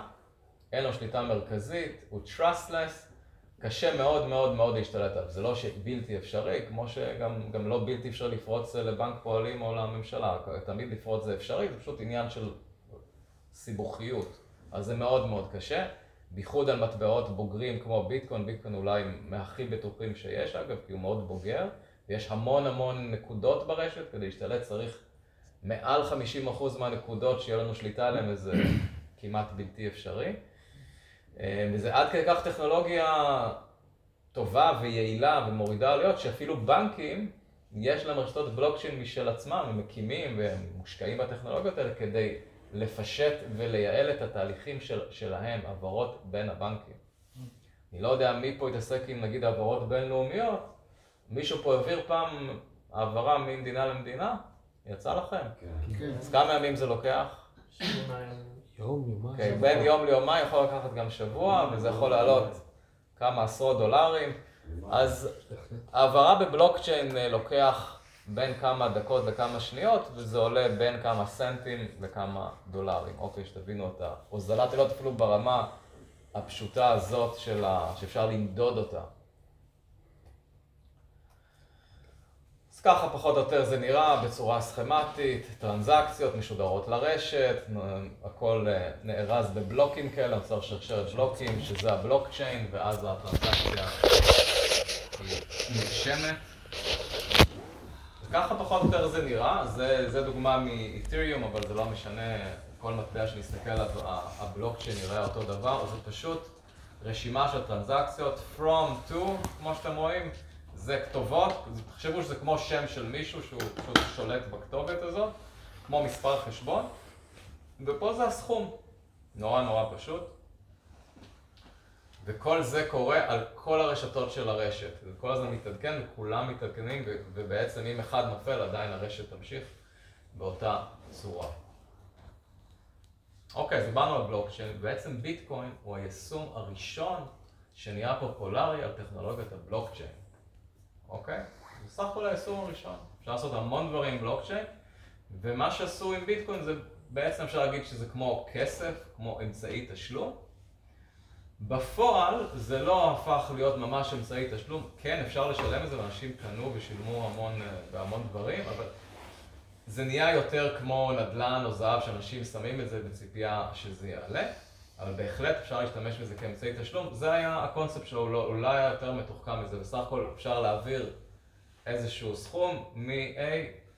אין לו שליטה מרכזית, הוא trustless. קשה מאוד מאוד מאוד להשתלט עליו, זה לא שבלתי אפשרי, כמו שגם לא בלתי אפשרי לפרוץ לבנק פועלים או לממשלה, תמיד לפרוץ זה אפשרי, זה פשוט עניין של סיבוכיות, אז זה מאוד מאוד קשה, בייחוד על מטבעות בוגרים כמו ביטקוין, ביטקוין אולי מהכי בטוחים שיש אגב, כי הוא מאוד בוגר, ויש המון המון נקודות ברשת, כדי להשתלט צריך מעל 50% מהנקודות שיהיה לנו שליטה עליהן, וזה כמעט בלתי אפשרי. וזה עד כדי כך טכנולוגיה טובה ויעילה ומורידה עלויות, שאפילו בנקים, יש להם רשתות בלוקצ'יין משל עצמם, הם מקימים והם מושקעים בטכנולוגיות האלה כדי לפשט ולייעל את התהליכים של, שלהם, העברות בין הבנקים. אני לא יודע מי פה התעסק עם נגיד העברות בינלאומיות, מישהו פה העביר פעם העברה ממדינה למדינה? יצא לכם? כן. אז כמה ימים זה לוקח? יום, יומיים. כן, בין יום ליומיים יכול לקחת גם שבוע, וזה יכול לעלות כמה עשרות דולרים. אז העברה בבלוקצ'יין לוקח בין כמה דקות לכמה שניות, וזה עולה בין כמה סנטים לכמה דולרים. אוקיי, שתבינו את ההוזלת עלות אפילו ברמה הפשוטה הזאת. שאפשר למדוד אותה. ככה פחות או יותר זה נראה בצורה סכמטית, טרנזקציות משודרות לרשת, הכל נארז בבלוקים כאלה, נוצר שרשרת בלוקים, שזה הבלוקצ'יין, ואז הטרנזקציה היא נרשמת. וככה פחות או יותר זה נראה, זה, זה דוגמה מאת'ריום, אבל זה לא משנה, כל מטבע שנסתכל עליו, הבלוקצ'יין יראה אותו דבר, זה פשוט רשימה של טרנזקציות, from to, כמו שאתם רואים. זה כתובות, תחשבו שזה כמו שם של מישהו שהוא פשוט שולט בכתובת הזאת, כמו מספר חשבון, ופה זה הסכום. נורא נורא פשוט. וכל זה קורה על כל הרשתות של הרשת. זה כל הזמן מתעדכן וכולם מתעדכנים, ובעצם אם אחד נופל עדיין הרשת תמשיך באותה צורה. אוקיי, אז דיברנו על בלוקצ'יין, ובעצם ביטקוין הוא היישום הראשון שנהיה פופולרי על טכנולוגיית הבלוקצ'יין. אוקיי? זה סך הכל היישום הראשון. אפשר לעשות המון דברים עם בלוקצ'יין, ומה שעשו עם ביטקוין זה בעצם אפשר להגיד שזה כמו כסף, כמו אמצעי תשלום, בפועל זה לא הפך להיות ממש אמצעי תשלום, כן אפשר לשלם את זה ואנשים קנו ושילמו המון, אה, בהמון דברים, אבל זה נהיה יותר כמו נדל"ן או זהב שאנשים שמים את זה בציפייה שזה יעלה, אבל בהחלט אפשר להשתמש בזה כאמצעי תשלום, זה היה הקונספט שלו, לא- אולי היה יותר מתוחכם מזה, בסך הכל אפשר להעביר איזשהו סכום מ-A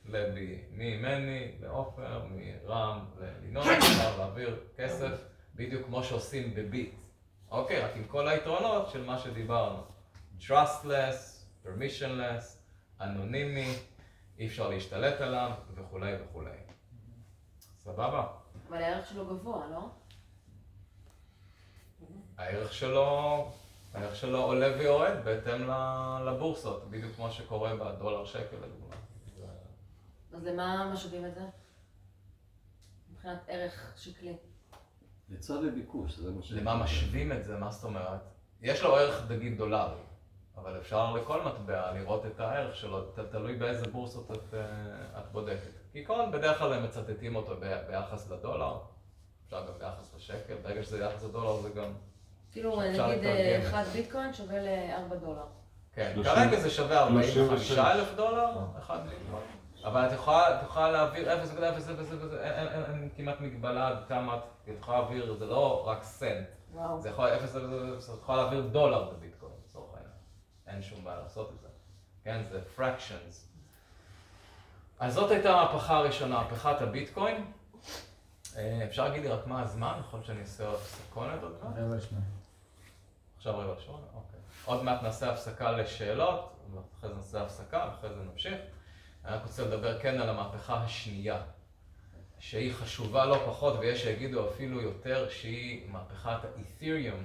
ל-B, ממני לעופר, מרם ללינון, אפשר להעביר כסף בדיוק כמו שעושים בביט. אוקיי, רק עם כל היתרונות של מה שדיברנו. Trustless, permissionless, אנונימי, אי אפשר להשתלט עליו וכולי וכולי. סבבה? אבל הערך שלו גבוה, לא? הערך שלו, הערך שלו עולה ויורד בהתאם ל- לבורסות, בדיוק כמו שקורה בדולר שקל לדוגמה. אז למה משווים את זה? מבחינת ערך שקלי. היצע וביקוש, זה מה ש... למה משווים את זה? מה זאת אומרת? יש לו ערך נגיד דולרי, אבל אפשר לכל מטבע לראות את הערך שלו, תלוי באיזה בורסות את, אה, את בודקת. כעיקרון, בדרך כלל הם מצטטים אותו ב- ביחס לדולר, אפשר גם ביחס לשקל, ברגע שזה ביחס לדולר זה גם... כאילו, נגיד אה. אחד ביטקוין שווה ל-4 דולר. כן, כרגע זה שווה 45 שלושים אלף דולר, אחד ביטקוין. אבל את יכולה, להעביר 0.000, אין, כמעט מגבלה עד כמה את יכולה להעביר, זה לא רק סנט. זה יכול, 0, את יכולה להעביר דולר בביטקוין, לצורך העניין. אין שום בעיה לעשות את זה. כן, זה fractions. אז זאת הייתה המהפכה הראשונה, מהפכת הביטקוין. אה, אפשר להגיד לי רק מה הזמן? יכול להיות שאני אעשה הפסקונת עוד מעט? עכשיו רבע לשמונה? אוקיי. עוד מעט נעשה הפסקה לשאלות, ואחרי זה נעשה הפסקה, ואחרי זה נמשיך. אני רק רוצה לדבר כן על המהפכה השנייה, שהיא חשובה לא פחות, ויש שיגידו אפילו יותר, שהיא מהפכת האת'ריום,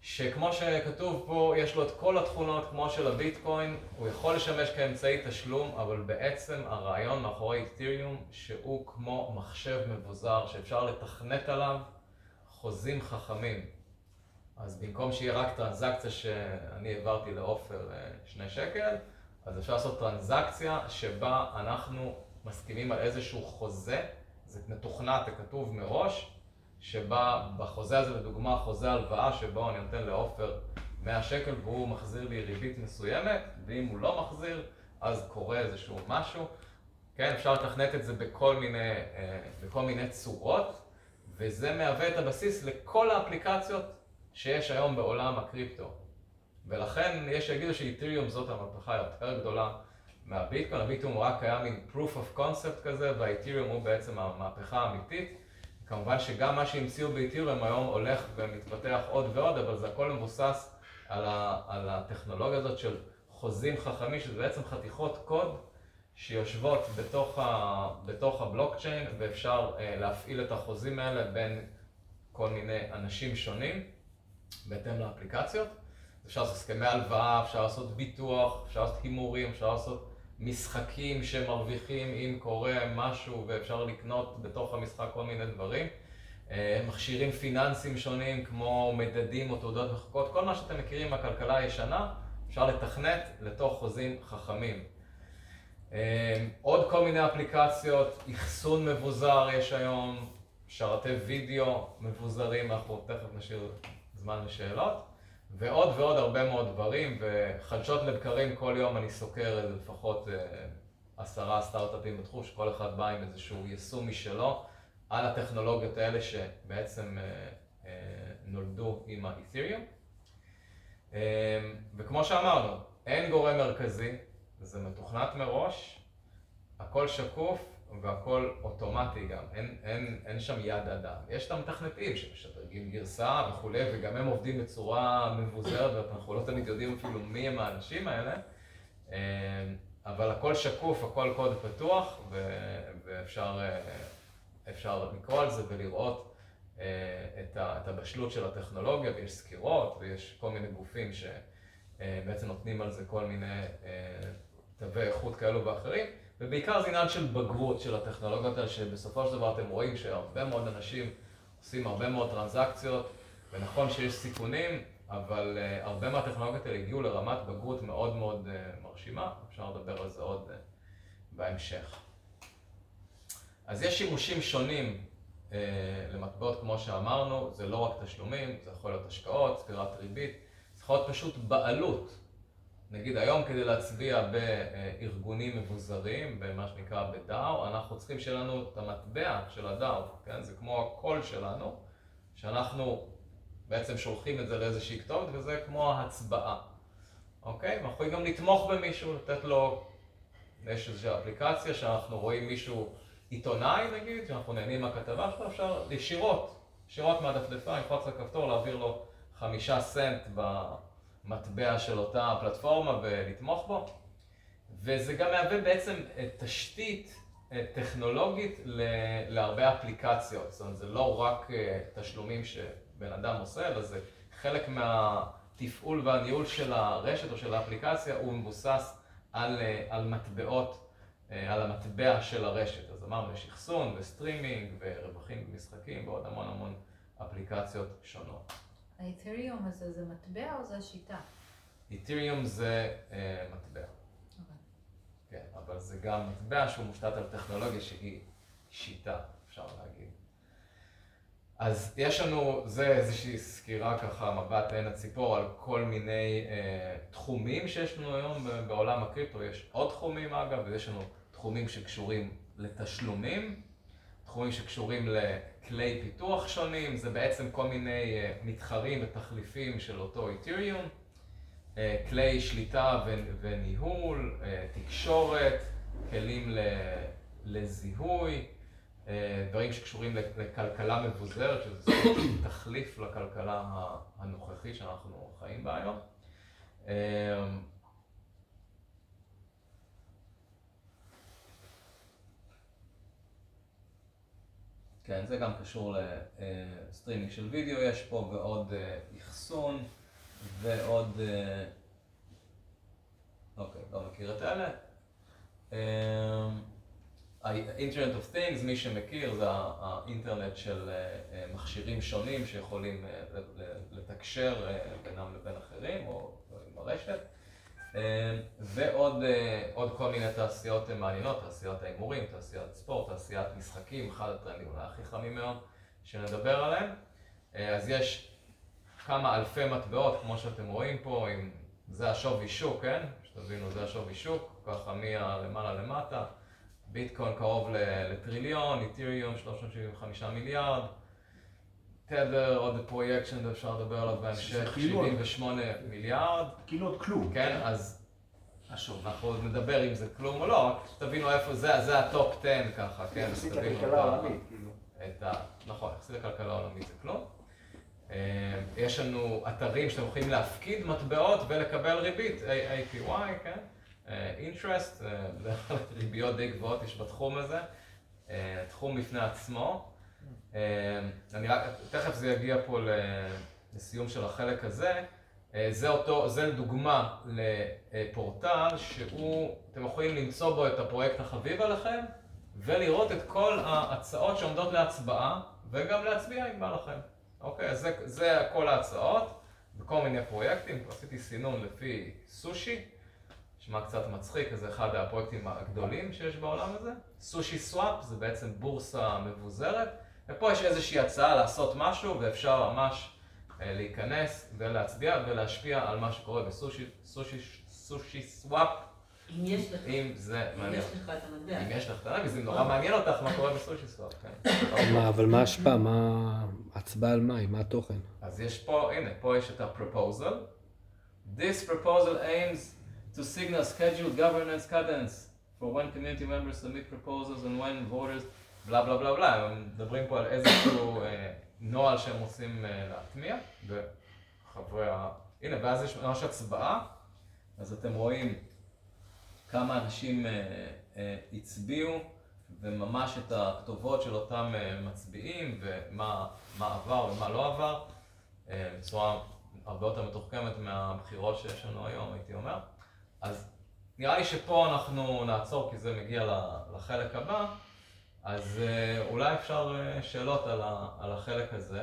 שכמו שכתוב פה, יש לו את כל התכונות כמו של הביטקוין, הוא יכול לשמש כאמצעי תשלום, אבל בעצם הרעיון מאחורי את'ריום, שהוא כמו מחשב מבוזר, שאפשר לתכנת עליו חוזים חכמים. אז במקום שיהיה רק טרנזקציה שאני העברתי לעופר אה, שני שקל, אז אפשר לעשות טרנזקציה שבה אנחנו מסכימים על איזשהו חוזה, זה מתוכנת, זה כתוב מראש, שבה בחוזה הזה, לדוגמה, חוזה הלוואה שבו אני נותן לעופר 100 שקל והוא מחזיר לי ריבית מסוימת, ואם הוא לא מחזיר, אז קורה איזשהו משהו. כן, אפשר לתכנת את זה בכל מיני, אה, בכל מיני צורות, וזה מהווה את הבסיס לכל האפליקציות שיש היום בעולם הקריפטו. ולכן יש שיגידו שאיתריום זאת המהפכה היותר גדולה מהביטקוין, הביטקוין הוא רק היה מין proof of concept כזה, והאיתריום הוא בעצם המהפכה האמיתית. כמובן שגם מה שהמציאו באיתריום היום הולך ומתפתח עוד ועוד, אבל זה הכל מבוסס על, ה, על הטכנולוגיה הזאת של חוזים חכמים, שזה בעצם חתיכות קוד שיושבות בתוך, ה, בתוך הבלוקצ'יין, ואפשר אה, להפעיל את החוזים האלה בין כל מיני אנשים שונים, בהתאם לאפליקציות. אפשר לעשות הסכמי הלוואה, אפשר לעשות ביטוח, אפשר לעשות הימורים, אפשר לעשות משחקים שמרוויחים אם קורה משהו ואפשר לקנות בתוך המשחק כל מיני דברים. אה, מכשירים פיננסיים שונים כמו מדדים או תעודות מחקות, כל מה שאתם מכירים מהכלכלה הישנה, אפשר לתכנת לתוך חוזים חכמים. אה, עוד כל מיני אפליקציות, אחסון מבוזר יש היום, שרתי וידאו מבוזרים, אנחנו תכף נשאיר זמן לשאלות. ועוד ועוד הרבה מאוד דברים, וחדשות לבקרים כל יום אני סוקר לפחות אה, עשרה סטארט-אפים בתחום, שכל אחד בא עם איזשהו יישום משלו על הטכנולוגיות האלה שבעצם אה, אה, נולדו עם האת'ריום. אה, וכמו שאמרנו, אין גורם מרכזי, זה מתוכנת מראש, הכל שקוף והכל אוטומטי גם, אין, אין, אין שם יד אדם. יש את המתכנתים שמשדרגים גרסה וכולי, וגם הם עובדים בצורה מבוזרת, ואנחנו לא תמיד יודעים אפילו מי הם האנשים האלה, אה, אבל הכל שקוף, הכל קוד פתוח, ואפשר אה, לקרוא על זה ולראות אה, את ה- את הבשלות של הטכנולוגיה, ויש סקירות, ויש כל מיני גופים שבעצם נותנים על זה כל מיני תווי איכות כאלו ואחרים. ובעיקר זה עניין של בגרות של הטכנולוגיות האלה, שבסופו של דבר אתם רואים שהרבה מאוד אנשים עושים הרבה מאוד טרנזקציות, ונכון שיש סיכונים, אבל uh, הרבה מהטכנולוגיות האלה הגיעו לרמת בגרות מאוד מאוד uh, מרשימה, אפשר לדבר על זה עוד uh, בהמשך. אז יש שימושים שונים uh, למטבעות, כמו שאמרנו, זה לא רק תשלומים, זה יכול להיות השקעות, ספירת ריבית, זה יכול להיות פשוט בעלות. נגיד היום כדי להצביע בארגונים מבוזרים, במה שנקרא בדאו, אנחנו צריכים שיהיה לנו את המטבע של הדאו, כן? זה כמו הקול שלנו, שאנחנו בעצם שולחים את זה לאיזושהי כתובת, וזה כמו ההצבעה, אוקיי? אנחנו יכולים גם לתמוך במישהו, לתת לו, יש איזושהי אפליקציה שאנחנו רואים מישהו עיתונאי נגיד, שאנחנו נהנים מהכתבה שלו, אפשר ישירות, ישירות מהדפדפן, ללחוץ על הכפתור, להעביר לו חמישה סנט במטבע של אותה פלטפורמה ולתמוך בו. וזה גם מהווה בעצם אה, תשתית אה, טכנולוגית להרבה אפליקציות. זאת אומרת, זה לא רק אה, תשלומים שבן אדם עושה, אלא זה חלק מהתפעול והניהול של הרשת או של האפליקציה, הוא מבוסס על, על מטבעות, על המטבע של הרשת. אז אמרנו, יש אחסון וסטרימינג ורווחים במשחקים ועוד המון המון אפליקציות שונות. האתריום הזה זה מטבע או זה השיטה? איתריום זה אה, מטבע. כן, אבל זה גם מטבע שהוא מושתת על טכנולוגיה שהיא שיטה, אפשר להגיד. אז יש לנו, זה איזושהי סקירה ככה, מבט עין הציפור על כל מיני אה, תחומים שיש לנו היום בעולם הקריפטו. יש עוד תחומים אגב, ויש לנו תחומים שקשורים לתשלומים, תחומים שקשורים לכלי פיתוח שונים, זה בעצם כל מיני אה, מתחרים ותחליפים של אותו איתריום. אה, כלי שליטה וניהול, אה, תקשורת, כלים לזיהוי, דברים שקשורים לכלכלה מבוזרת, שזה תחליף לכלכלה הנוכחית שאנחנו חיים בה היום. כן, זה גם קשור לסטרימינג של וידאו יש פה ועוד אחסון. ועוד, אה, אוקיי, לא מכיר את אלה. ה-Internet of Things, מי שמכיר, זה האינטרנט של אה, אה, מכשירים שונים שיכולים לתקשר בינם לבין אחרים, או עם הרשת. ועוד כל מיני תעשיות מעניינות, תעשיית ההימורים, תעשיית ספורט, תעשיית משחקים, אחד הטרנדים אולי הכי חמים מאוד שנדבר עליהם. אז יש כמה אלפי מטבעות, כמו שאתם רואים פה, עם... זה השווי שוק, כן? שתבינו, זה השווי שוק, ככה מהלמעלה למטה. ביטקוין קרוב לטריליון, איתריום 375 מיליארד, טת'ר, עוד פרויקט שאפשר לדבר עליו בהמשך, 78 כאילו מיליארד. כאילו עוד כלום. כן, אז אנחנו עוד נדבר אם זה כלום או לא, רק שתבינו איפה זה, זה ה top 10 ככה, כן? יחסית לכלכלה העולמית, כאילו. נכון, יחסית לכלכלה העולמית זה כלום. אה, יש לנו אתרים שאתם יכולים להפקיד מטבעות ולקבל ריבית, APY, כן? אה, interest, אה, בדרך כלל ריביות די גבוהות יש בתחום הזה, תחום בפני עצמו. אני רק, תכף זה יגיע פה לסיום של החלק הזה. זה אותו, זה דוגמה לפורטל שהוא, אתם יכולים למצוא בו את הפרויקט החביב עליכם ולראות את כל ההצעות שעומדות להצבעה וגם להצביע אם בא לכם. אוקיי, אז זה, זה כל ההצעות בכל מיני פרויקטים. עשיתי סינון לפי סושי, נשמע קצת מצחיק, זה אחד הפרויקטים הגדולים שיש בעולם הזה. סושי סוואפ זה בעצם בורסה מבוזרת, ופה יש איזושהי הצעה לעשות משהו ואפשר ממש אה, להיכנס ולהצביע ולהשפיע על מה שקורה בסושי סושי, סושי סוואפ. אם יש לך. אם זה מעניין. אם יש לך את המטבע. אם יש לך את המטבע, זה נורא מעניין אותך מה קורה בסושי סוואפ, כן. אבל מה ההשפעה? מה... הצבעה על מה? מה התוכן? אז יש פה, הנה, פה יש את ה-proposal. This proposal aims to signal scheduled governance cadence for when community members submit proposals and when voters, בלה בלה בלה בלה, הם מדברים פה על איזשהו אה, נוהל שהם רוצים אה, להטמיע, וחברי ה... הנה, ואז יש ממש הצבעה, אז אתם רואים כמה אנשים אה, הצביעו. וממש את הכתובות של אותם מצביעים ומה עבר ומה לא עבר בצורה הרבה יותר מתוחכמת מהבחירות שיש לנו היום, הייתי אומר. אז נראה לי שפה אנחנו נעצור כי זה מגיע לחלק הבא, אז אה, אולי אפשר שאלות על החלק הזה.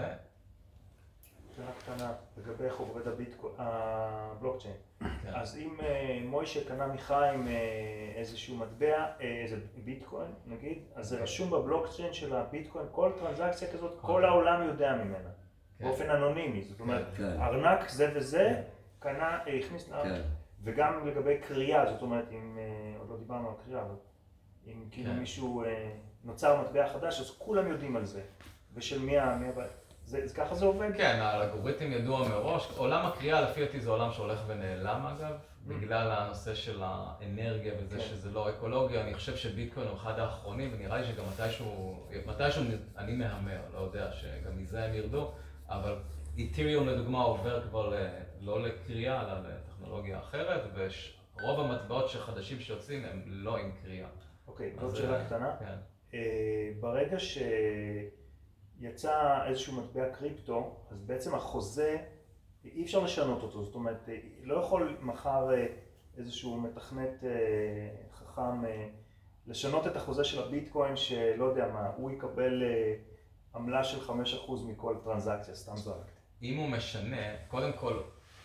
שאלה קטנה לגבי איך עובד הביטקוין, הבלוקצ'יין. כן. אז אם אה, מוישה קנה מחיים אה, איזשהו מטבע, אה, איזה ביטקוין נגיד, אז זה רשום בבלוקצ'יין של הביטקוין, כל טרנזקציה כזאת, כל העולם יודע ממנה. כן. באופן אנונימי, זאת אומרת, כן. ארנק זה וזה, קנה, אה, הכניס לארץ, כן. וגם לגבי קריאה, זאת אומרת, אם, אה, עוד לא דיברנו על קריאה, אבל אם כאילו כן. מישהו אה, נוצר מטבע חדש, אז כולם יודעים על זה. ושל מי ה... מי הבעיה. זה, זה ככה זה עובד? כן, האלגוריתם ידוע מראש. עולם הקריאה לפי דעתי זה עולם שהולך ונעלם אגב, בגלל הנושא של האנרגיה וזה כן. שזה לא אקולוגיה. אני חושב שביטקוין הוא אחד האחרונים, ונראה לי שגם מתישהו, מתישהו אני מהמר, לא יודע, שגם מזה הם ירדו, אבל איתריום לדוגמה עובר כבר ל, לא לקריאה, אלא לטכנולוגיה אחרת, ורוב המטבעות שחדשים שיוצאים הם לא עם קריאה. אוקיי, עוד שאלה קטנה. כן. אה, ברגע שיצא איזשהו מטבע קריפטו, אז בעצם החוזה, אי אפשר לשנות אותו, זאת אומרת, אה, לא יכול מחר אה, איזשהו מתכנת חכם לשנות את החוזה של הביטקוין, שלא יודע מה, הוא יקבל עמלה של 5% מכל טרנזקציה, סתם זרקתי. אם הוא משנה, קודם כל...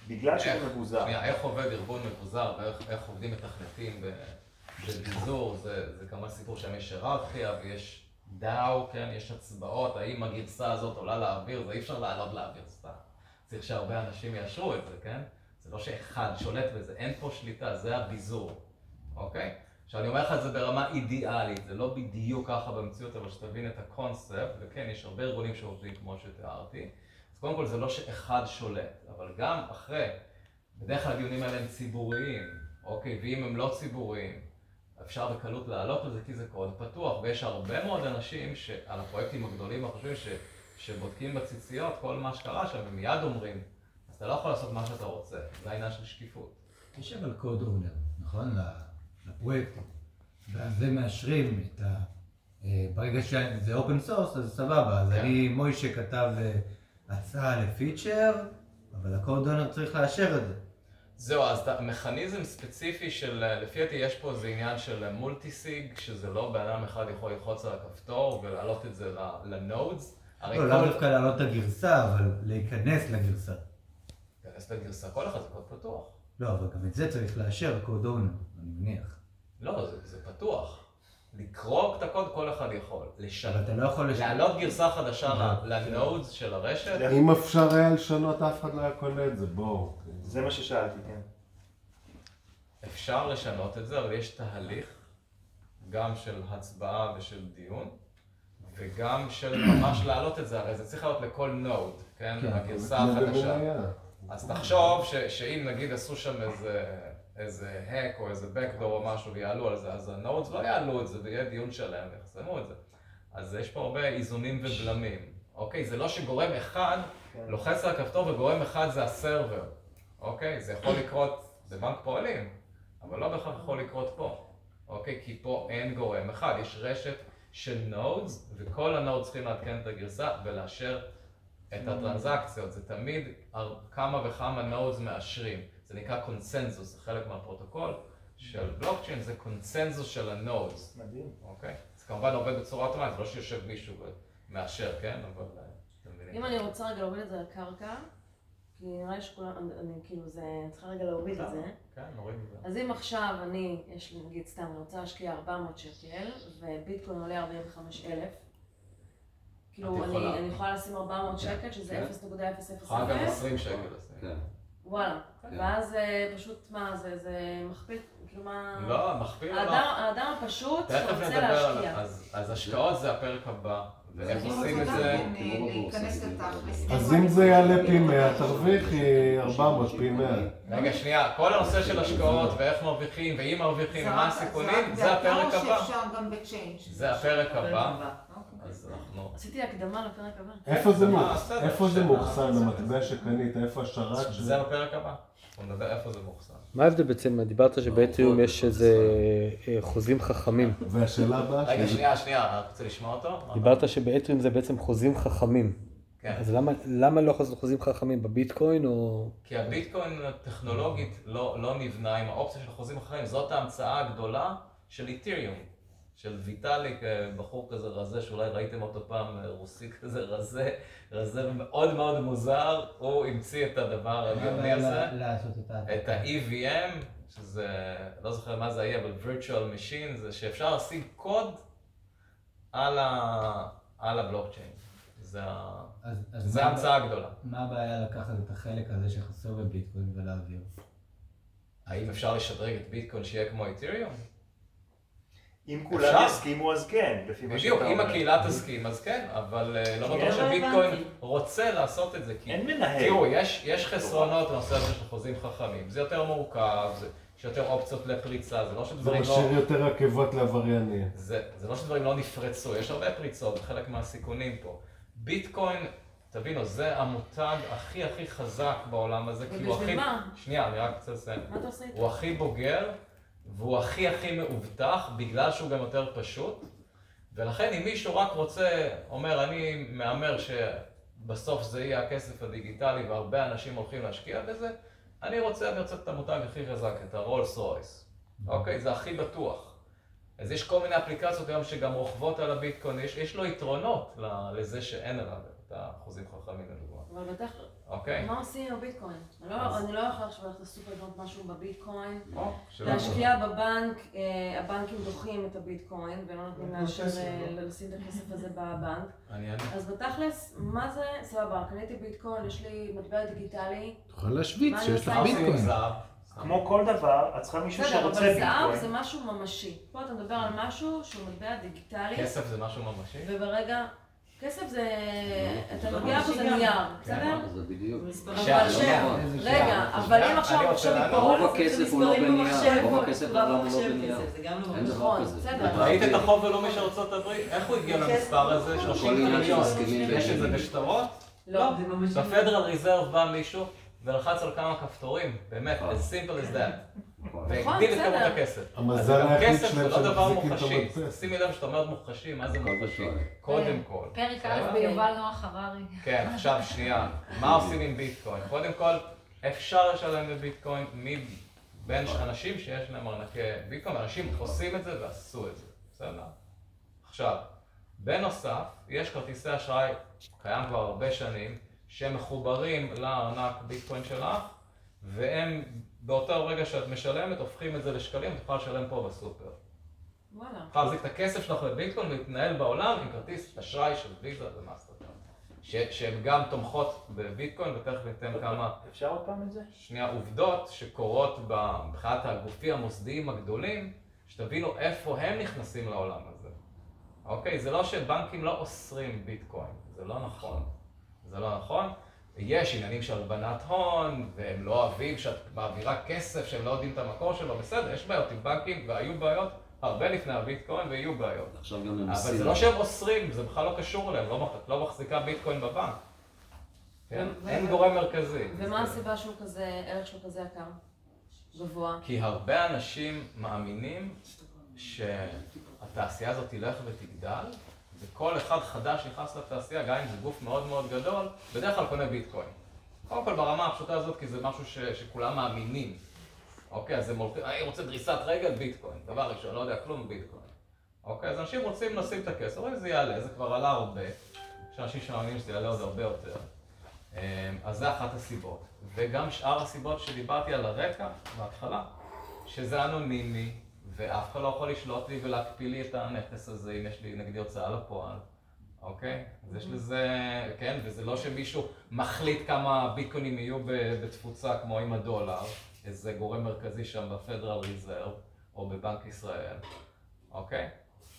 בגלל שהוא מבוזר. שנייה, איך עובד ארגון מבוזר ואיך איך עובדים מתכנתים ב- בביזור, זה, זה כמובן סיפור שם יש היררכיה ויש דאו, כן, יש הצבעות, האם הגרסה הזאת עולה לאוויר, זה אי אפשר לעלות לאוויר סתם. צריך שהרבה אנשים יאשרו את זה, כן? זה לא שאחד שולט בזה, אין פה שליטה, זה הביזור, אוקיי? עכשיו אני אומר לך את זה ברמה אידיאלית, זה לא בדיוק ככה במציאות, אבל שתבין את הקונספט, וכן, יש הרבה ארגונים שעובדים כמו שתיארתי. אז קודם כל זה לא שאחד שולט, אבל גם אחרי, בדרך כלל הדיונים האלה הם ציבוריים, אוקיי? ואם הם לא ציבוריים, אפשר בקלות לעלות על זה כי זה קוד פתוח, ויש הרבה מאוד אנשים שעל הפרויקטים הגדולים החשובים ש, שבודקים בציציות כל מה שקרה שם, ומיד אומרים, אז אתה לא יכול לעשות מה שאתה רוצה, זה העניין של שקיפות. יש אבל code owner, נכון? לפרויקטים. ואז הם מאשרים את ה... אה, ברגע שזה open source, אז סבבה. אז כן. אני, מוישה כתב אה, הצעה לפיצ'ר, אבל הקוד אונר צריך לאשר את זה. זהו, אז מכניזם ספציפי של, לפי דעתי יש פה איזה עניין של מולטי סיג, שזה לא בן אדם אחד יכול ללחוץ על הכפתור ולהעלות את זה לנודס. לא, לאו כל- דווקא להעלות את הגרסה, אבל להיכנס לגרסה. להיכנס לגרסה, כל אחד זה קוד פתוח. לא, אבל גם את זה צריך לאשר, קוד אונר, אני מניח. לא, זה, זה פתוח. לקרוא את הקוד כל אחד יכול. לשנות. אבל אתה לא יכול לש- להעלות גרסה חדשה לא. לנודס של הרשת. אם אפשר היה לשנות, אף אחד לא היה קונה את זה, בואו. זה מה ששאלתי, כן. אפשר לשנות את זה, אבל יש תהליך, גם של הצבעה ושל דיון, וגם של ממש להעלות את זה, הרי זה צריך לעלות לכל node, כן? כן, הגרסה החדשה. אז תחשוב ש, שאם נגיד עשו שם איזה, איזה hack או איזה backdoor או משהו ויעלו על זה, אז ה nodes לא יעלו את זה ויהיה דיון שלם ויחסמו את זה. אז יש פה הרבה איזונים ובלמים. אוקיי? זה לא שגורם אחד כן. לוחץ על הכפתור וגורם אחד זה ה server. אוקיי? זה יכול לקרות בבנק פועלים, אבל לא בהכרח יכול לקרות פה. אוקיי? כי פה אין גורם אחד, יש רשת של nodes, וכל ה nodes צריכים לעדכן את הגרסה ולאשר את הטרנזקציות. זה תמיד כמה וכמה nodes מאשרים. זה נקרא קונסנזוס, זה חלק מהפרוטוקול של בלוקצ'יין, זה קונסנזוס של ה nodes. מדהים. אוקיי? זה כמובן עובד בצורה אוטומטית, זה לא שיושב מישהו ומאשר, כן? אבל אה. אם אני רוצה רגע להוריד את זה לקרקע, כי נראה לי שכולם, אני, כאילו זה, אני צריכה רגע להוריד את זה. כן, נוריד את זה. אז אם עכשיו אני, יש לי נגיד סתם, אני רוצה להשקיע 400 שקל, וביטקוין עולה 45,000, כאילו אני, יכולה. אני יכולה לשים 400 שקל, שזה כן. 0.000, יכולה גם 20 שקל לשים. וואלה, כן. ואז אה, פשוט מה, זה, זה מכפיל, כאילו מה... לא, מכפיל או לא? האדם, הפשוט שרוצה להשקיע. אז, אז השקעות זה הפרק הבא, ואיך עושים את זה. אז אם זה יעלה פי 100, תרוויחי 400 פי 100. רגע, שנייה, כל הנושא של השקעות ואיך מרוויחים, ואם מרוויחים, ומה הסיכונים, זה הפרק הבא. זה הפרק הבא. אוקיי. אז אנחנו... עשיתי הקדמה לפרק הבא. איפה זה אה. מאוחסן, המטבע שקנית? איפה השרת? זה בפרק הבא. נדבר איפה זה מאוחסן. מה ההבדל בעצם, דיברת שבאתריום יש איזה אה, חוזים חכמים. והשאלה הבאה רגע, שנייה, שנייה, אתה רוצה לשמוע אותו? דיברת שבאתריום זה בעצם חוזים חכמים. כן. אז למה, למה לא חוזים חוזים חכמים בביטקוין או... כי הביטקוין טכנולוגית לא, לא נבנה עם האופציה של חוזים אחרים, זאת ההמצאה הגדולה של איתריום. של ויטאליק, אה, בחור כזה רזה, שאולי ראיתם אותו פעם, אה, רוסי כזה רזה, רזה ומאוד מאוד מוזר, הוא המציא את הדבר הגאוני הזה, את ה-EVM, שזה, לא זוכר מה זה היה, אבל virtual machine, זה שאפשר לשים קוד על, ה, על הבלוקצ'יין. זה, אז- אז זה ההמצאה הגדולה. מה הבעיה לקחת את החלק הזה שחסר בביטקוין ולהעביר? האם אפשר לשדרג את ביטקוין שיהיה כמו איתריום? אם. כולם יסכימו אז כן, לפי מה בדיוק, שאתה אם אומר. הקהילה תסכים אז כן, אבל אה, לא כי בטוח אין- שביטקוין רוצה לעשות את זה. אין מנהל. תראו, יש יש חסרונות בנושא הזה של חוזים חכמים. זה יותר מורכב, זה- יש יותר אופציות לפריצה, זה לא זה שדברים לא... משאיר יותר עקבות לעבריינים. זה, זה לא שדברים לא נפרצו, יש הרבה פריצות, זה חלק מהסיכונים פה. ביטקוין, תבינו, זה המותג הכי הכי חזק בעולם הזה, כי הוא ובשביל הכי... מה? שנייה, אני רק רוצה לסיים. מה אתה עושה איתו? הוא הכי בוגר, והוא הכי הכי מאובטח, בגלל שהוא גם יותר פשוט. ולכן אם מישהו רק רוצה, אומר, אני מהמר שבסוף זה יהיה הכסף הדיגיטלי והרבה אנשים הולכים להשקיע בזה, אני רוצה, אני רוצה את המותג הכי חזק, את הרולס רויס. אוקיי? זה הכי בטוח. אז יש כל מיני אפליקציות היום שגם רוכבות על הביטקוין, יש, יש לו יתרונות לזה שאין עליו את החוזים חכמים לדוגמה. אבל בטח, אוקיי. מה עושים עם הביטקוין? אני לא- לא יכולה עכשיו ללכת לסופר לקנות משהו בביטקוין, להשקיע בבנק, אה, הבנקים דוחים את הביטקוין ולא נותנים לא לאשר אה, לא. לשים את הכסף הזה בבנק. אז בתכלס, מה זה, סבבה, קניתי ביטקוין, יש לי מטבע דיגיטלי. תוכל להשוויץ מה אני שיש לך? ביטקוין. כמו כל דבר, את צריכה מישהו בסדר, שרוצה אבל זהב ביטקוין. זה משהו ממשי. פה אתה מדבר על משהו שהוא מטבע דיגיטלי. כסף זה משהו ממשי? וברגע, כסף זה, אתה לא, נוגע בו זה גם. נייר, כן. בסדר? זה בדיוק. שנייה. רגע, אבל אם עכשיו עכשיו. יתברר רוב הכסף הוא לא מספרים בנייר, במחשב, רוב הכסף בעולם הוא לא בנייר. כסף, זה גם לא אין דבר נכון, כזה. בסדר. ראית את החוב הלאומי של ארה"ב? איך הוא הגיע למספר הזה? 30 עניין של מיליון. יש את זה. בשטרות? לא. בפדרל ריזרב בא מישהו ולחץ על כמה כפתורים, באמת, as simple as that. והגדיל את כמות. הכסף. המזל היחיד כסף זה שלהם לא דבר מוחשי. שימי לב שאתה אומר מוחשי, מה זה מוחשי? קודם כל. פרק? א' ביובל נוח הררי. כן, עכשיו שנייה, מה עושים עם ביטקוין? קודם כל, אפשר לשלם בביטקוין מבין אנשים שיש להם ארנקי ביטקוין, אנשים עושים את זה ועשו את זה, בסדר? עכשיו, בנוסף, יש כרטיסי אשראי, קיים כבר הרבה שנים, שהם מחוברים לארנק ביטקוין שלך, והם באותו רגע שאת משלמת, הופכים את זה לשקלים, את יכולה לשלם פה בסופר. וואלה. יכולה להחזיק את הכסף שלך בביטקוין ולהתנהל בעולם עם כרטיס אשראי של ויזה ומאסטרקארד. שהן גם תומכות בביטקוין, ותכף ניתן כמה אפשר עוד פעם את זה? שנייה עובדות שקורות מבחינת הגופים המוסדיים הגדולים, שתבינו איפה הם נכנסים לעולם הזה. אוקיי? זה לא שבנקים לא אוסרים ביטקוין, זה לא נכון. זה לא נכון. יש עניינים של הלבנת הון, והם לא אוהבים שאת מעבירה כסף שהם לא יודעים את המקור שלו, בסדר, יש בעיות עם בנקים, והיו בעיות הרבה לפני הביטקוין, ויהיו בעיות. עכשיו גם הם אבל עושים... זה לא שהם אוסרים, זה בכלל לא קשור אליהם, לא, מח- לא מחזיקה ביטקוין בבנק. כן? ו- אין ו- גורם מרכזי. ומה הסיבה שהוא כזה, ערך שלו כזה יקר? גבוה. כי הרבה אנשים מאמינים שהתעשייה הזאת תלך ותגדל, וכל אחד חדש נכנס לתעשייה, גם אם זה גוף מאוד מאוד גדול, בדרך כלל קונה ביטקוין. קודם כל ברמה הפשוטה הזאת, כי זה משהו ש, שכולם מאמינים. אוקיי, אז הם הולכים, אני רוצה דריסת רגל ביטקוין, דבר ראשון, לא יודע כלום ביטקוין. אוקיי, אז אנשים רוצים לשים את הכסף, אומרים זה יעלה, זה כבר עלה הרבה. יש אנשים שמאמינים שזה יעלה עוד הרבה יותר. אמ, אז זה אחת הסיבות. וגם שאר הסיבות שדיברתי על הרקע בהתחלה, שזה אנונימי, ואף אחד לא יכול לשלוט לי ולהקפיא לי את הנכס הזה אם יש לי נגדי הוצאה לפועל, אוקיי? אז יש לזה, כן, וזה לא שמישהו מחליט כמה ביטקוינים יהיו בתפוצה כמו עם הדולר, איזה גורם מרכזי שם בפדרל ריזרב, או בבנק ישראל, אוקיי?